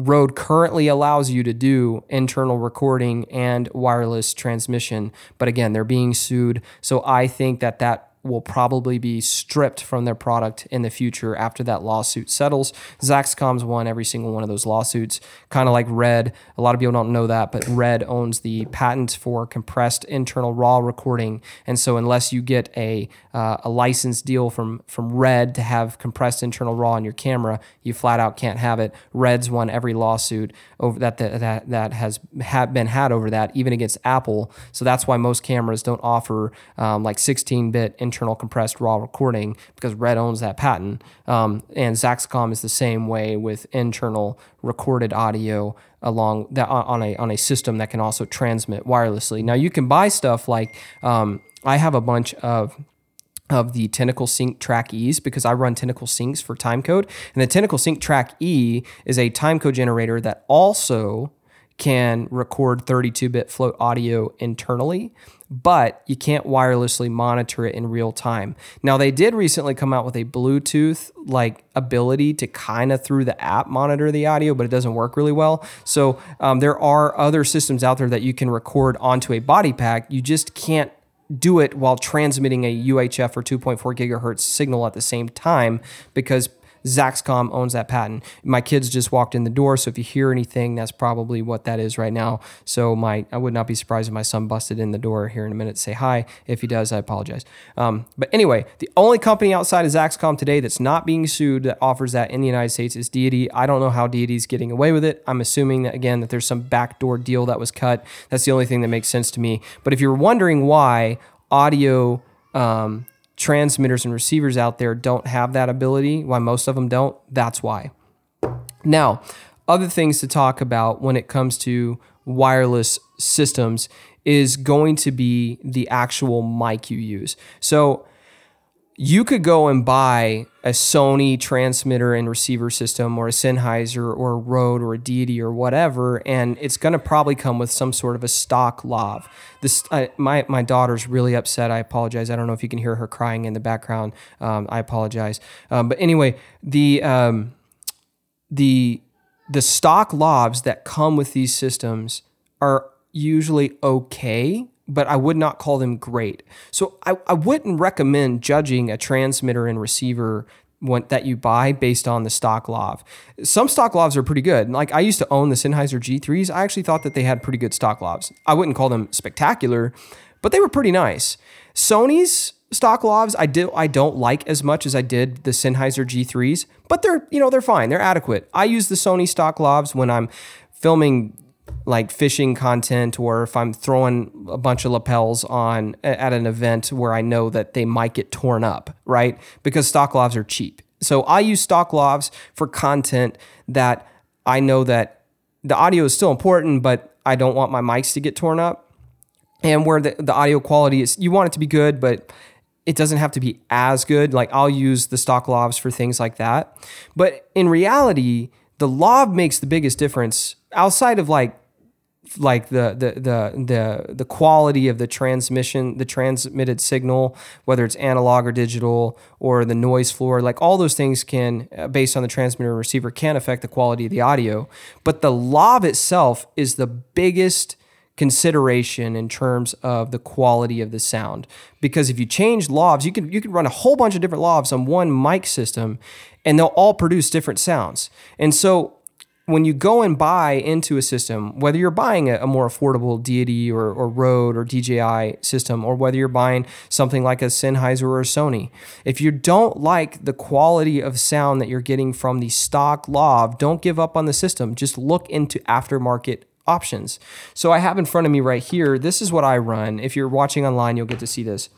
Rode currently allows you to do internal recording and wireless transmission, but again, they're being sued. So I think that that will probably be stripped from their product in the future after that lawsuit settles. Zaxcom's won every single one of those lawsuits, kind of like Red. A lot of people don't know that, but Red owns the patent for compressed internal raw recording, and so unless you get a uh, a license deal from from Red to have compressed internal raw on your camera, you flat out can't have it. Red's won every lawsuit over that that that, that has been had over that, even against Apple. So that's why most cameras don't offer um, like 16-bit internal compressed raw recording because Red owns that patent. Um, and Zaxcom is the same way with internal recorded audio along that on a on a system that can also transmit wirelessly. Now you can buy stuff like um, I have a bunch of of the Tentacle Sync Track E's because I run Tentacle Syncs for timecode. And the Tentacle Sync Track E is a timecode generator that also can record 32 bit float audio internally, but you can't wirelessly monitor it in real time. Now, they did recently come out with a Bluetooth like ability to kind of through the app monitor the audio, but it doesn't work really well. So, um, there are other systems out there that you can record onto a body pack. You just can't do it while transmitting a UHF or 2.4 gigahertz signal at the same time because Zaxcom owns that patent. My kids just walked in the door, so if you hear anything, that's probably what that is right now. So my, I would not be surprised if my son busted in the door here in a minute to say hi. If he does, I apologize. Um, but anyway, the only company outside of Zaxcom today that's not being sued that offers that in the United States is Deity. I don't know how Deity's getting away with it. I'm assuming that again that there's some backdoor deal that was cut. That's the only thing that makes sense to me. But if you're wondering why audio um, transmitters and receivers out there don't have that ability, why most of them don't, that's why. Now, other things to talk about when it comes to wireless systems is going to be the actual mic you use. So, you could go and buy a Sony transmitter and receiver system or a Sennheiser or a Rode or a Deity or whatever, and it's going to probably come with some sort of a stock lav. This, uh, my my daughter's really upset. I apologize. I don't know if you can hear her crying in the background. Um, I apologize. Um, but anyway, the um, the the stock lavs that come with these systems are usually okay but I would not call them great. So I, I wouldn't recommend judging a transmitter and receiver that you buy based on the stock lav. Some stock lavs are pretty good. Like I used to own the Sennheiser G3s. I actually thought that they had pretty good stock lavs. I wouldn't call them spectacular, but they were pretty nice. Sony's stock lavs I do I don't like as much as I did the Sennheiser G3s, but they're you know they're fine. They're adequate. I use the Sony stock lavs when I'm filming like fishing content or if I'm throwing a bunch of lapels on at an event where I know that they might get torn up, right? Because stock lavs are cheap. So I use stock lavs for content that I know that the audio is still important, but I don't want my mics to get torn up. And where the, the audio quality is, you want it to be good, but it doesn't have to be as good. Like I'll use the stock lavs for things like that. But in reality, the lav makes the biggest difference outside of like like the, the the the the quality of the transmission, the transmitted signal, whether it's analog or digital, or the noise floor, like all those things can, uh, based on the transmitter and receiver, can affect the quality of the audio. But the lav itself is the biggest consideration in terms of the quality of the sound because if you change lavs you can you can run a whole bunch of different lavs on one mic system and they'll all produce different sounds and so when you go and buy into a system, whether you're buying a, a, more affordable Deity or, or Rode or DJI system, or whether you're buying something like a Sennheiser or a Sony, if you don't like the quality of sound that you're getting from the stock lav, don't give up on the system. Just look into aftermarket options. So I have in front of me right here, this is what I run. If you're watching online, you'll get to see this.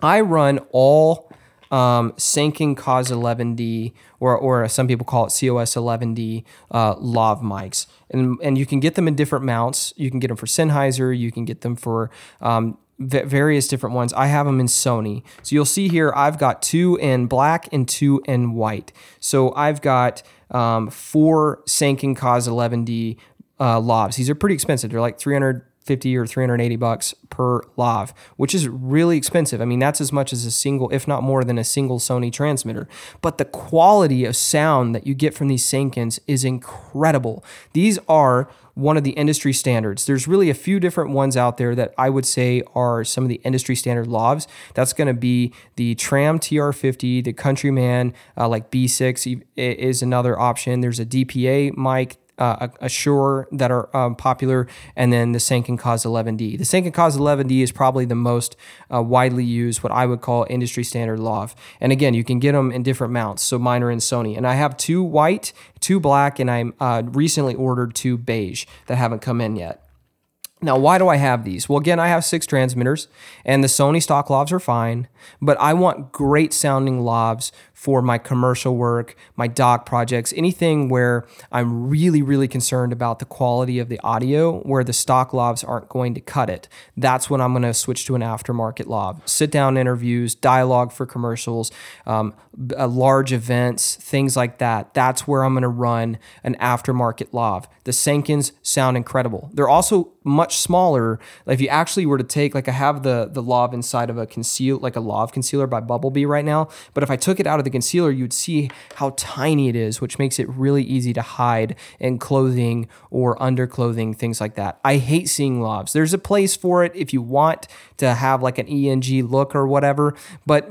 I run all um, Sanken COS 11D, or, or some people call it COS 11D uh, lav mics. And, and you can get them in different mounts. You can get them for Sennheiser, you can get them for um, v- various different ones. I have them in Sony. So you'll see here, I've got two in black and two in white. So I've got um, four Sanken COS 11D uh, lavs. These are pretty expensive. They're like 300 50 or 380 bucks per lav, which is really expensive. I mean, that's as much as a single, if not more than a single Sony transmitter. But the quality of sound that you get from these Sankens is incredible. These are one of the industry standards. There's really a few different ones out there that I would say are some of the industry standard lavs. That's going to be the Tram TR50, the Countryman uh, like B6 is another option. There's a DPA mic uh, a Shure that are um, popular, and then the Sanken COS 11D. The Sanken COS 11D is probably the most uh, widely used, what I would call industry standard lav. And again, you can get them in different mounts. So mine are in Sony, and I have two white, two black, and I uh, recently ordered two beige that haven't come in yet. Now, why do I have these? Well, again, I have six transmitters, and the Sony stock lavs are fine, but I want great sounding lavs for my commercial work, my doc projects, anything where I'm really, really concerned about the quality of the audio, where the stock lavs aren't going to cut it. That's when I'm going to switch to an aftermarket lav. Sit down interviews, dialogue for commercials, um, uh, large events, things like that. That's where I'm going to run an aftermarket lav. The Sankens sound incredible. They're also much smaller. If you actually were to take, like I have the the lav inside of a conceal, like a lav concealer by Bubblebee right now, but if I took it out of the concealer, you'd see how tiny it is, which makes it really easy to hide in clothing or underclothing, things like that. I hate seeing lavs. There's a place for it if you want to have like an ENG look or whatever, but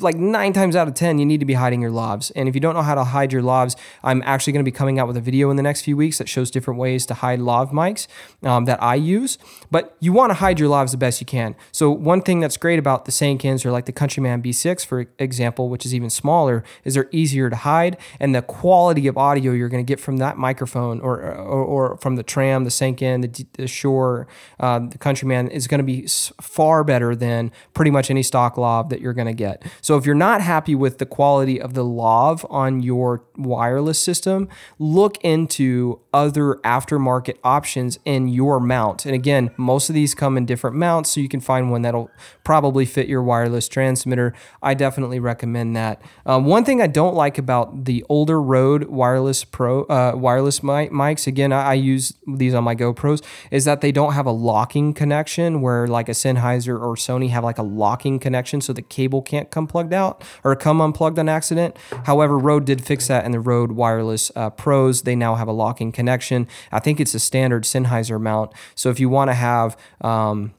like nine times out of 10, you need to be hiding your lavs. And if you don't know how to hide your lavs, I'm actually going to be coming out with a video in the next few weeks that shows different ways to hide lav mics um, that I use. But you want to hide your lavs the best you can. So one thing that's great about the Sankens or like the Countryman B6, for example, which is even smaller is they're easier to hide and the quality of audio you're going to get from that microphone or, or, or from the tram the Sanken the, the Shure, uh, the countryman is going to be far better than pretty much any stock lav that you're going to get. So if you're not happy with the quality of the lav on your wireless system look into other aftermarket options in your mount. And again most of these come in different mounts so you can find one that'll probably fit your wireless transmitter i definitely recommend that um, one thing I don't like about the older Rode wireless pro uh, wireless mic- mics, again, I, I, use these on my GoPros, is that they don't have a locking connection where like a Sennheiser or Sony have like a locking connection, so the cable can't come plugged out or come unplugged on accident. However, Rode did fix that in the Rode wireless uh, Pros. They now have a locking connection. I think it's a standard Sennheiser mount. So if you want to have um,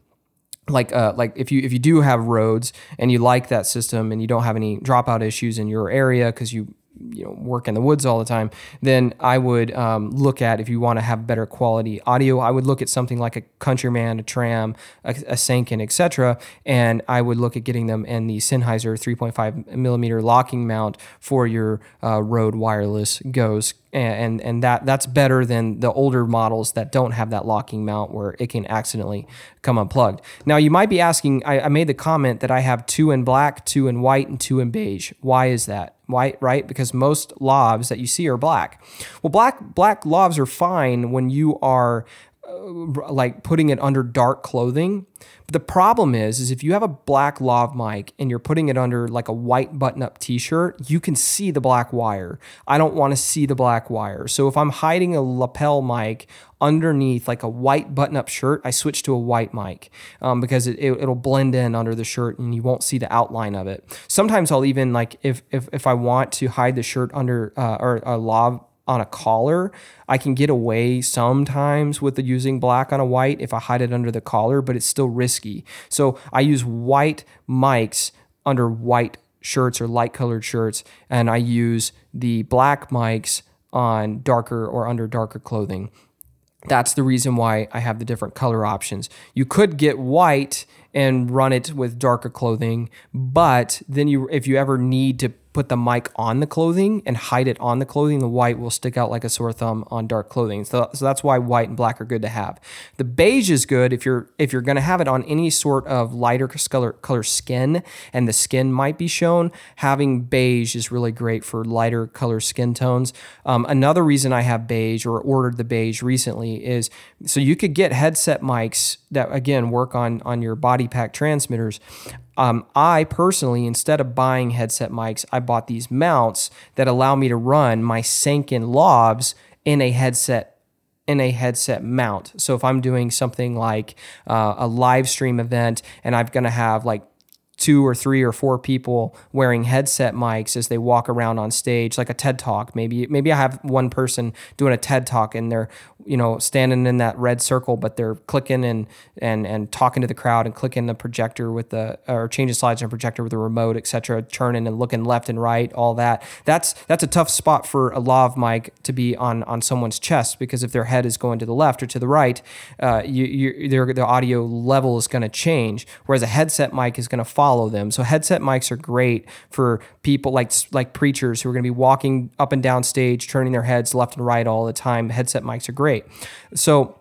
like uh, like if you if you do have Rodes and you like that system and you don't have any dropout issues in your area because you you know work in the woods all the time, then I would um, look at if you want to have better quality audio. I would look at something like a Countryman, a Tram, a, a Sanken, etc. And I would look at getting them in the Sennheiser 3.5 millimeter locking mount for your uh, Rode wireless GOs and and that that's better than the older models that don't have that locking mount where it can accidentally come unplugged. Now you might be asking, I, I made the comment that I have two in black, two in white, and two in beige. Why is that? White, right? Because most lavs that you see are black. Well, black black lavs are fine when you are like putting it under dark clothing. But the problem is, is if you have a black lav mic and you're putting it under like a white button-up T-shirt, you can see the black wire. I don't want to see the black wire. So if I'm hiding a lapel mic underneath like a white button-up shirt, I switch to a white mic um, because it, it, will blend in under the shirt and you won't see the outline of it. Sometimes I'll even like if if if I want to hide the shirt under uh, or a lav on a collar. I can get away sometimes with using black on a white if I hide it under the collar, but it's still risky. So I use white mics under white shirts or light colored shirts, and I use the black mics on darker or under darker clothing. That's the reason why I have the different color options. You could get white and run it with darker clothing, but then you if you ever need to put the mic on the clothing and hide it on the clothing. The white will stick out like a sore thumb on dark clothing. So, so that's why white and black are good to have. The beige is good if you're if you're going to have it on any sort of lighter color color skin and the skin might be shown. Having beige is really great for lighter color skin tones. Um, another reason I have beige or ordered the beige recently is so you could get headset mics that again work on on your body pack transmitters. Um, I personally, instead of buying headset mics, I bought these mounts that allow me to run my Sanken lavs in a headset in a headset mount. So if I'm doing something like uh, a live stream event and I'm going to have like two or three or four people wearing headset mics as they walk around on stage like a TED talk. Maybe maybe I have one person doing a TED talk and they're you know standing in that red circle but they're clicking and and and talking to the crowd and clicking the projector with the or changing slides on projector with the remote etc turning and looking left and right all that. That's that's a tough spot for a lav mic to be on on someone's chest because if their head is going to the left or to the right uh, you, you their, the audio level is going to change whereas a headset mic is going to follow follow them. So headset mics are great for people like like preachers who are going to be walking up and down stage, turning their heads left and right all the time. Headset mics are great. So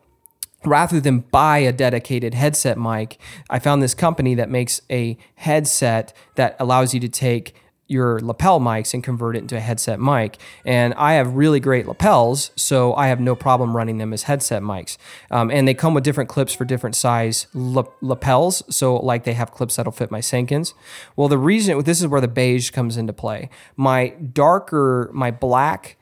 rather than buy a dedicated headset mic, I found this company that makes a headset that allows you to take your lapel mics and convert it into a headset mic. And I have really great lapels, so I have no problem running them as headset mics. Um, and they come with different clips for different size lapels. So, like they have clips that'll fit my Sankens. Well, the reason this is where the beige comes into play. My darker, my black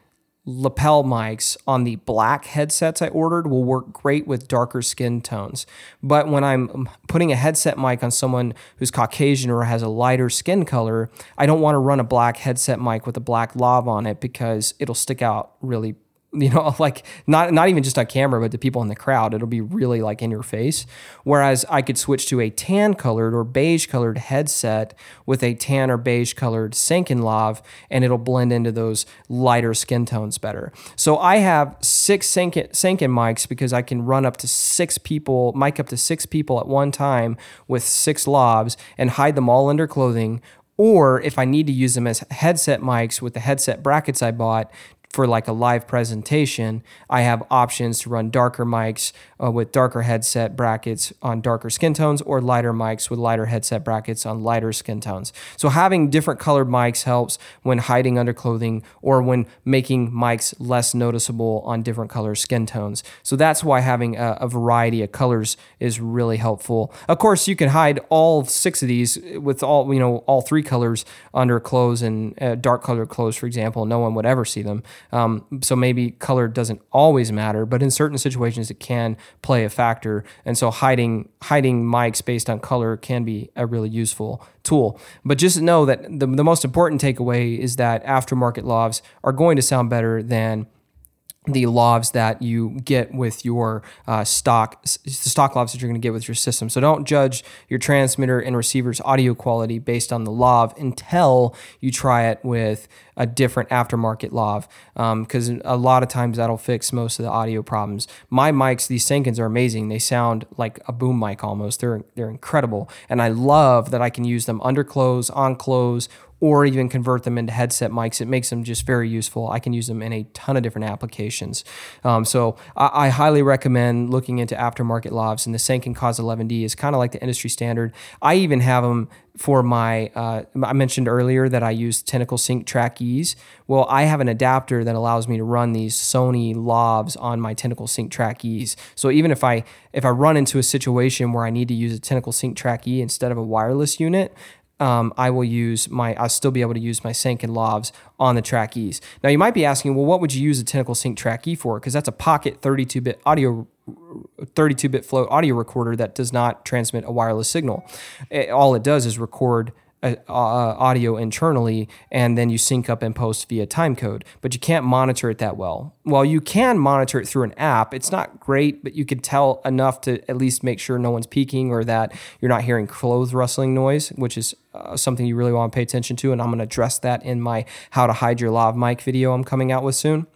lapel mics on the black headsets I ordered will work great with darker skin tones. But when I'm putting a headset mic on someone who's Caucasian or has a lighter skin color, I don't want to run a black headset mic with a black lav on it because it'll stick out really you know, like not not even just on camera, but to people in the crowd, it'll be really like in your face. Whereas I could switch to a tan colored or beige colored headset with a tan or beige colored Sanken lav, and it'll blend into those lighter skin tones better. So I have six Sanken, Sanken mics because I can run up to six people, mic up to six people at one time with six lavs and hide them all under clothing or if I need to use them as headset mics with the headset brackets I bought, for like a live presentation, I have options to run darker mics uh, with darker headset brackets on darker skin tones or lighter mics with lighter headset brackets on lighter skin tones. So having different colored mics helps when hiding under clothing or when making mics less noticeable on different color skin tones. So that's why having a, a variety of colors is really helpful. Of course, you can hide all six of these with all, you know, all three colors under clothes and uh, dark colored clothes, for example. No one would ever see them. Um, so maybe color doesn't always matter, but in certain situations it can play a factor. And so hiding hiding mics based on color can be a really useful tool. But just know that the, the most important takeaway is that aftermarket lavs are going to sound better than the lavs that you get with your uh, stock the stock lavs that you're going to get with your system. So don't judge your transmitter and receiver's audio quality based on the lav until you try it with a different aftermarket lav, because um, a lot of times that'll fix most of the audio problems. My mics, these Sankens are amazing. They sound like a boom mic almost. They're they're incredible, and I love that I can use them under clothes, on clothes, or even convert them into headset mics. It makes them just very useful. I can use them in a ton of different applications. Um, so I, I, highly recommend looking into aftermarket lavs. And the Sanken COS 11D is kind of like the industry standard. I even have them for my, uh, I mentioned earlier that I use Tentacle Sync Track E's. Well, I have an adapter that allows me to run these Sony lavs on my Tentacle Sync Track E's. So even if I if I run into a situation where I need to use a Tentacle Sync Track E instead of a wireless unit, um, I will use my, I'll still be able to use my Sanken lavs on the Track E's. Now you might be asking, well, what would you use a Tentacle Sync Track E for? Because that's a pocket 32-bit audio 32-bit float audio recorder that does not transmit a wireless signal. It, all it does is record uh, audio internally and then you sync up and post via timecode but you can't monitor it that well. While you can monitor it through an app. It's not great but you could tell enough to at least make sure no one's peeking or that you're not hearing clothes rustling noise which is uh, something you really want to pay attention to and i'm going to address that in my how to hide your lav mic video i'm coming out with soon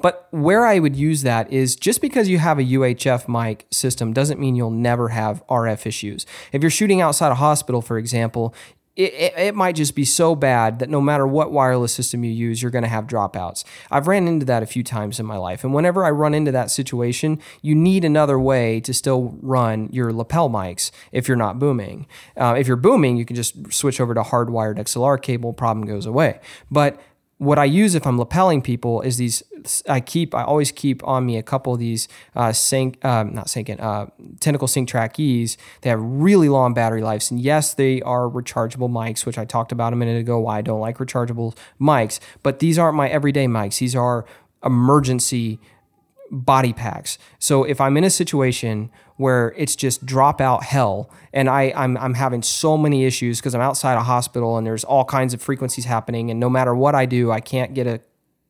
but where I would use that is just because you have a UHF mic system doesn't mean you'll never have RF issues. If you're shooting outside a hospital, for example, it, it, it, might just be so bad that no matter what wireless system you use, you're going to have dropouts. I've ran into that a few times in my life. And whenever I run into that situation, you need another way to still run your lapel mics if you're not booming. Uh, if you're booming, you can just switch over to hardwired XLR cable, problem goes away. But what I use if I'm lapelling people is these. I keep. I always keep on me a couple of these uh, sync, uh, not syncing, uh, Tentacle Sync Track E's. They have really long battery lives, and yes, they are rechargeable mics, which I talked about a minute ago. Why I don't like rechargeable mics, but these aren't my everyday mics. These are emergency body packs. So if I'm in a situation where it's just dropout hell and I, I'm, I'm having so many issues because I'm outside a hospital and there's all kinds of frequencies happening and no matter what I do, I can't get a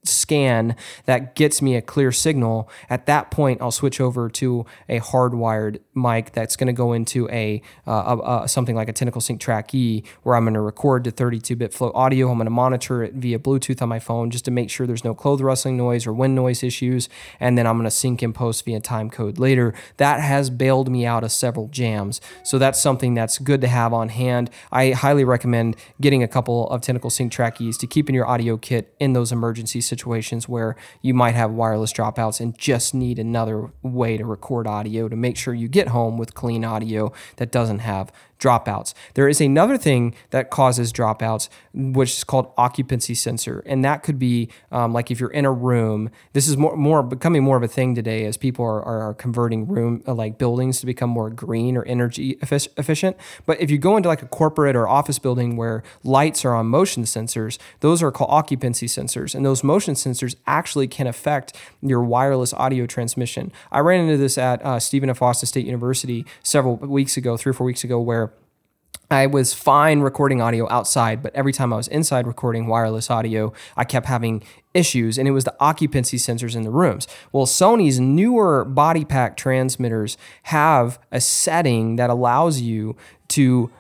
scan that gets me a clear signal, at that point I'll switch over to a hardwired mic that's going to go into a, uh, a, a, something like a Tentacle Sync Track E, where I'm going to record to 32-bit float audio. I'm going to monitor it via Bluetooth on my phone just to make sure there's no clothes rustling noise or wind noise issues, and then I'm going to sync and post via time code later. That has bailed me out of several jams, so that's something that's good to have on hand. I highly recommend getting a couple of Tentacle Sync Track E's to keep in your audio kit in those emergency situations situations where you might have wireless dropouts and just need another way to record audio to make sure you get home with clean audio that doesn't have dropouts. There is another thing that causes dropouts, which is called occupancy sensor, and that could be um, like if you're in a room. This is more more becoming more of a thing today as people are, are converting room uh, like buildings to become more green or energy efficient. But if you go into like a corporate or office building where lights are on motion sensors, those are called occupancy sensors, and those motion sensors actually can affect your wireless audio transmission. I ran into this at uh, Stephen F. Austin State University several weeks ago, three or four weeks ago, where I was fine recording audio outside, but every time I was inside recording wireless audio, I kept having issues, and it was the occupancy sensors in the rooms. Well, Sony's newer body pack transmitters have a setting that allows you to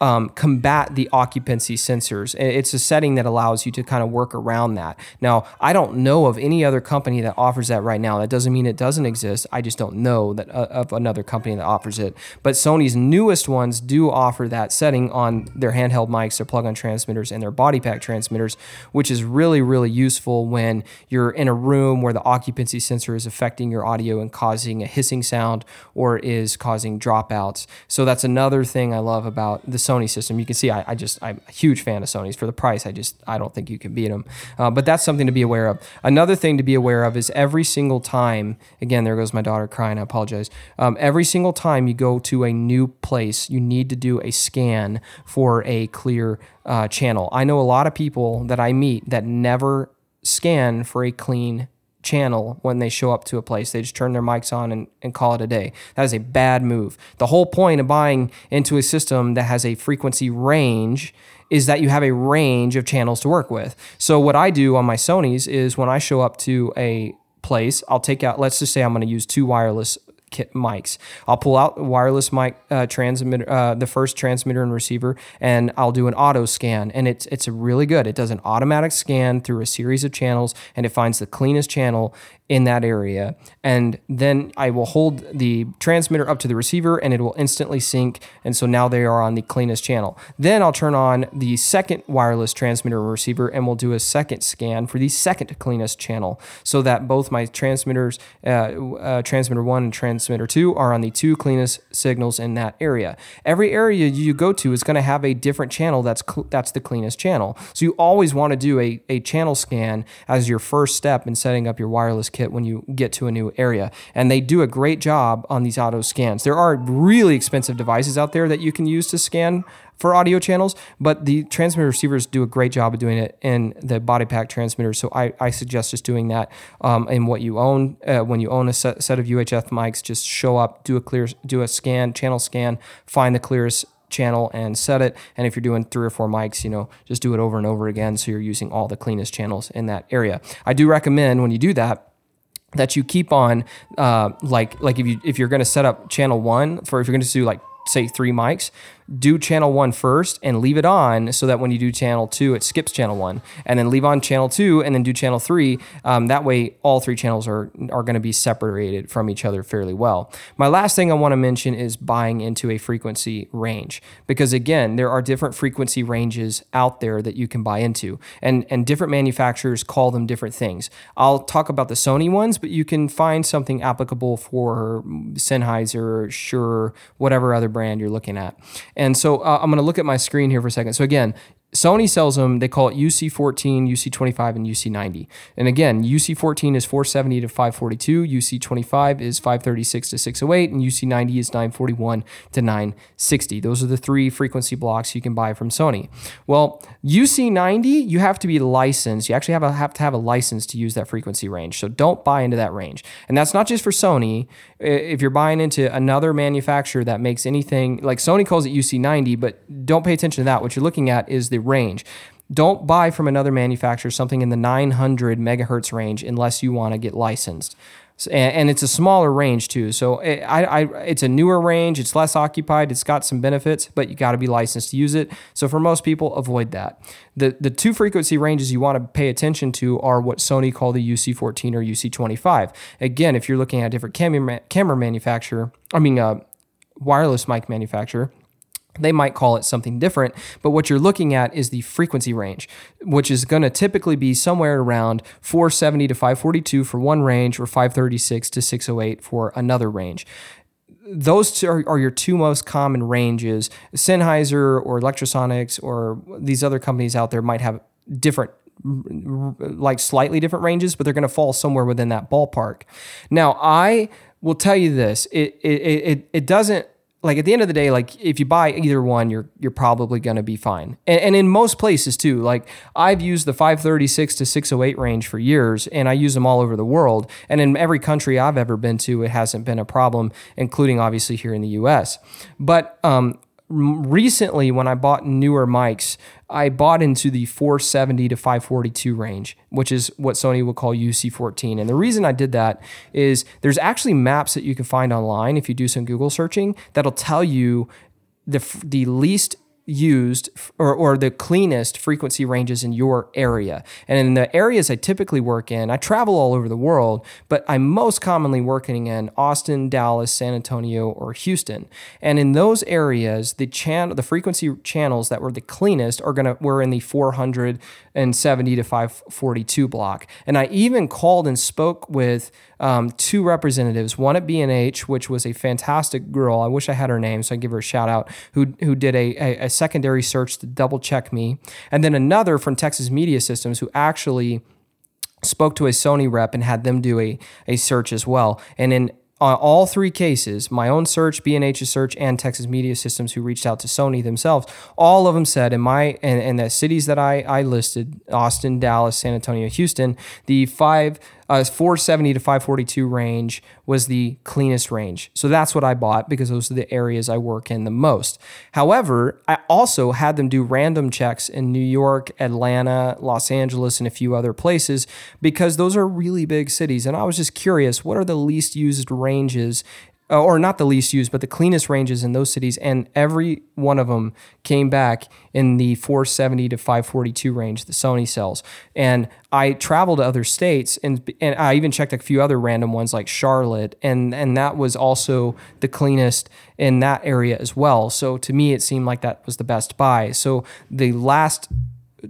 um, combat the occupancy sensors. It's a setting that allows you to kind of work around that. Now, I don't know of any other company that offers that right now. That doesn't mean it doesn't exist. I just don't know that uh, of another company that offers it. But Sony's newest ones do offer that setting on their handheld mics, their plug-on transmitters, and their body pack transmitters, which is really really useful when you're in a room where the occupancy sensor is affecting your audio and causing a hissing sound or is causing dropouts. So that's another thing I love about the Sony system. You can see I, I, just I'm a huge fan of Sony's for the price. I just I don't think you can beat them. Uh, but that's something to be aware of. Another thing to be aware of is every single time. Again, there goes my daughter crying. I apologize. Um, every single time you go to a new place, you need to do a scan for a clear uh, channel. I know a lot of people that I meet that never scan for a clean channel when they show up to a place. They just turn their mics on and, and call it a day. That is a bad move. The whole point of buying into a system that has a frequency range is that you have a range of channels to work with. So what I do on my Sony's is when I show up to a place, I'll take out, let's just say I'm going to use two wireless mics. I'll pull out wireless mic uh, transmitter, uh, the first transmitter and receiver, and I'll do an auto scan. And it's it's really good. It does an automatic scan through a series of channels, and it finds the cleanest channel in that area. And then I will hold the transmitter up to the receiver and it will instantly sync. And so now they are on the cleanest channel. Then I'll turn on the second wireless transmitter receiver and we'll do a second scan for the second cleanest channel so that both my transmitters, uh, uh, transmitter one and transmitter two, are on the two cleanest signals in that area. Every area you go to is going to have a different channel that's, cl- that's the cleanest channel. So you always want to do a, a channel scan as your first step in setting up your wireless kit when you get to a new area. And they do a great job on these auto scans. There are really expensive devices out there that you can use to scan for audio channels, but the transmitter receivers do a great job of doing it in the body pack transmitters. So I, I suggest just doing that um, in what you own. Uh, when you own a set, set of UHF mics, just show up, do a clear, do a scan, channel scan, find the clearest channel and set it. And if you're doing three or four mics, you know, just do it over and over again so you're using all the cleanest channels in that area. I do recommend when you do that that you keep on uh, like like if you if you're going to set up channel one for if you're going to do like say three mics do channel one first and leave it on so that when you do channel two, it skips channel one, and then leave on channel two and then do channel three. Um, that way, all three channels are are going to be separated from each other fairly well. My last thing I want to mention is buying into a frequency range because again, there are different frequency ranges out there that you can buy into, and and different manufacturers call them different things. I'll talk about the Sony ones, but you can find something applicable for Sennheiser, Shure, whatever other brand you're looking at. And so uh, I'm going to look at my screen here for a second. So again, Sony sells them. They call it UC14, UC25, and UC90. And again, UC14 is 470 to 542, UC25 is 536 to 608, and UC90 is 941 to 960. Those are the three frequency blocks you can buy from Sony. Well, UC90, you have to be licensed. You actually have, a, have to have a license to use that frequency range. So don't buy into that range. And that's not just for Sony. If you're buying into another manufacturer that makes anything like Sony calls it UC90, but don't pay attention to that. What you're looking at is the range. Don't buy from another manufacturer something in the 900 megahertz range unless you want to get licensed. And, it's a smaller range too. So it, I, I, it's a newer range. It's less occupied. It's got some benefits, but you got to be licensed to use it. So for most people, avoid that. The the two frequency ranges you want to pay attention to are what Sony call the UC14 or UC25. Again, if you're looking at a different camera camera manufacturer, I mean, uh, wireless mic manufacturer they might call it something different, but what you're looking at is the frequency range, which is going to typically be somewhere around 470 to 542 for one range or 536 to 608 for another range those are, are, your two most common ranges. Sennheiser or Lectrosonics or these other companies out there might have different like slightly different ranges, but they're going to fall somewhere within that ballpark. Now, I will tell you this: it it it, it doesn't like at the end of the day, like if you buy either one, you're you're probably gonna be fine. And, and in most places too, like I've used the 536 to 608 range for years, and I use them all over the world. And in every country I've ever been to, it hasn't been a problem, including obviously here in the U.S. But um, recently, when I bought newer mics, I bought into the 470 to 542 range, which is what Sony would call UC14. And the reason I did that is there's actually maps that you can find online if you do some Google searching that'll tell you the the least used or, or the cleanest frequency ranges in your area. And in the areas I typically work in, I travel all over the world, but I'm most commonly working in Austin, Dallas, San Antonio, or Houston. And in those areas, the channel, the frequency channels that were the cleanest are gonna were in the 470 to 542 block. And I even called and spoke with um, two representatives, one at B&H, which was a fantastic girl. I wish I had her name, so I give her a shout out, who, who did a, a, a secondary search to double check me. And then another from Texas Media Systems who actually spoke to a Sony rep and had them do a, a search as well. And in uh, all three cases, my own search, B&H's search, and Texas Media Systems, who reached out to Sony themselves, all of them said in my and, and the cities that I, I listed, Austin, Dallas, San Antonio, Houston, the five uh, 470 to 542 range was the cleanest range. So that's what I bought because those are the areas I work in the most. However, I also had them do random checks in New York, Atlanta, Los Angeles, and a few other places because those are really big cities. And I was just curious what are the least used ranges Uh, or not the least used, but the cleanest ranges in those cities. And every one of them came back in the 470 to 542 range the Sony sells. And I traveled to other states and, and I even checked a few other random ones like Charlotte. And, and that was also the cleanest in that area as well. So to me, it seemed like that was the best buy. So the last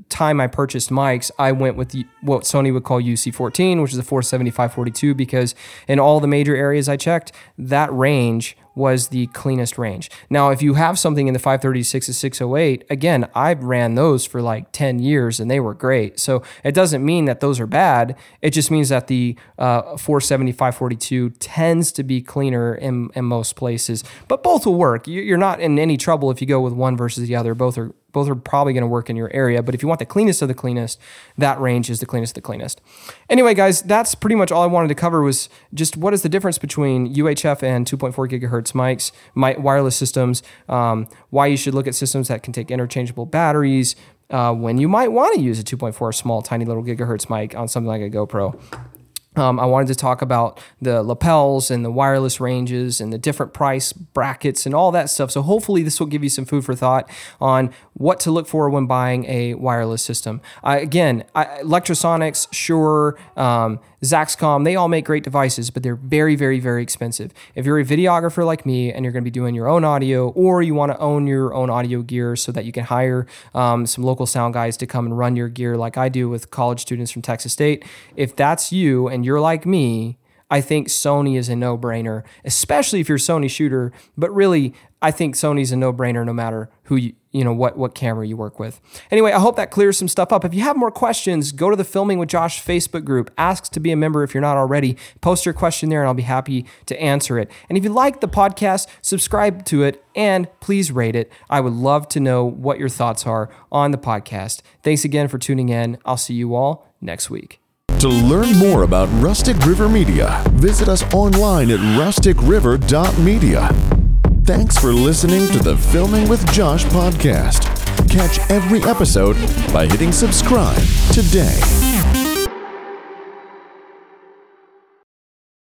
time I purchased mics, I went with the, what Sony would call UC14, which is a 475-42, because in all the major areas I checked, that range was the cleanest range. Now, if you have something in the 536 to 608, again, I ran those for like 10 years and they were great. So it doesn't mean that those are bad. It just means that the uh, 475 tends to be cleaner in, in most places, but both will work. You're not in any trouble if you go with one versus the other. Both are both are probably going to work in your area. But if you want the cleanest of the cleanest, that range is the cleanest of the cleanest. Anyway, guys, that's pretty much all I wanted to cover was just what is the difference between UHF and 2.4 gigahertz mics, my, wireless systems, um, why you should look at systems that can take interchangeable batteries, uh, when you might want to use a 2.4 small, tiny little gigahertz mic on something like a GoPro. Um, I wanted to talk about the lapels and the wireless ranges and the different price brackets and all that stuff. So, hopefully, this will give you some food for thought on what to look for when buying a wireless system. Again, I, Lectrosonics, Shure, um, Zaxcom, they all make great devices, but they're very, very, very expensive. If you're a videographer like me and you're going to be doing your own audio, or you want to own your own audio gear so that you can hire um, some local sound guys to come and run your gear like I do with college students from Texas State, if that's you and you're like me, I think Sony is a no brainer, especially if you're a Sony shooter. But really, I think Sony's a no brainer no matter who you, you know, what, what camera you work with. Anyway, I hope that clears some stuff up. If you have more questions, go to the Filming with Josh Facebook group. Ask to be a member if you're not already. Post your question there and I'll be happy to answer it. And if you like the podcast, subscribe to it and please rate it. I would love to know what your thoughts are on the podcast. Thanks again for tuning in. I'll see you all next week. To learn more about Rustic River Media, visit us online at rusticriver.media. Thanks for listening to the Filming with Josh podcast. Catch every episode by hitting subscribe today.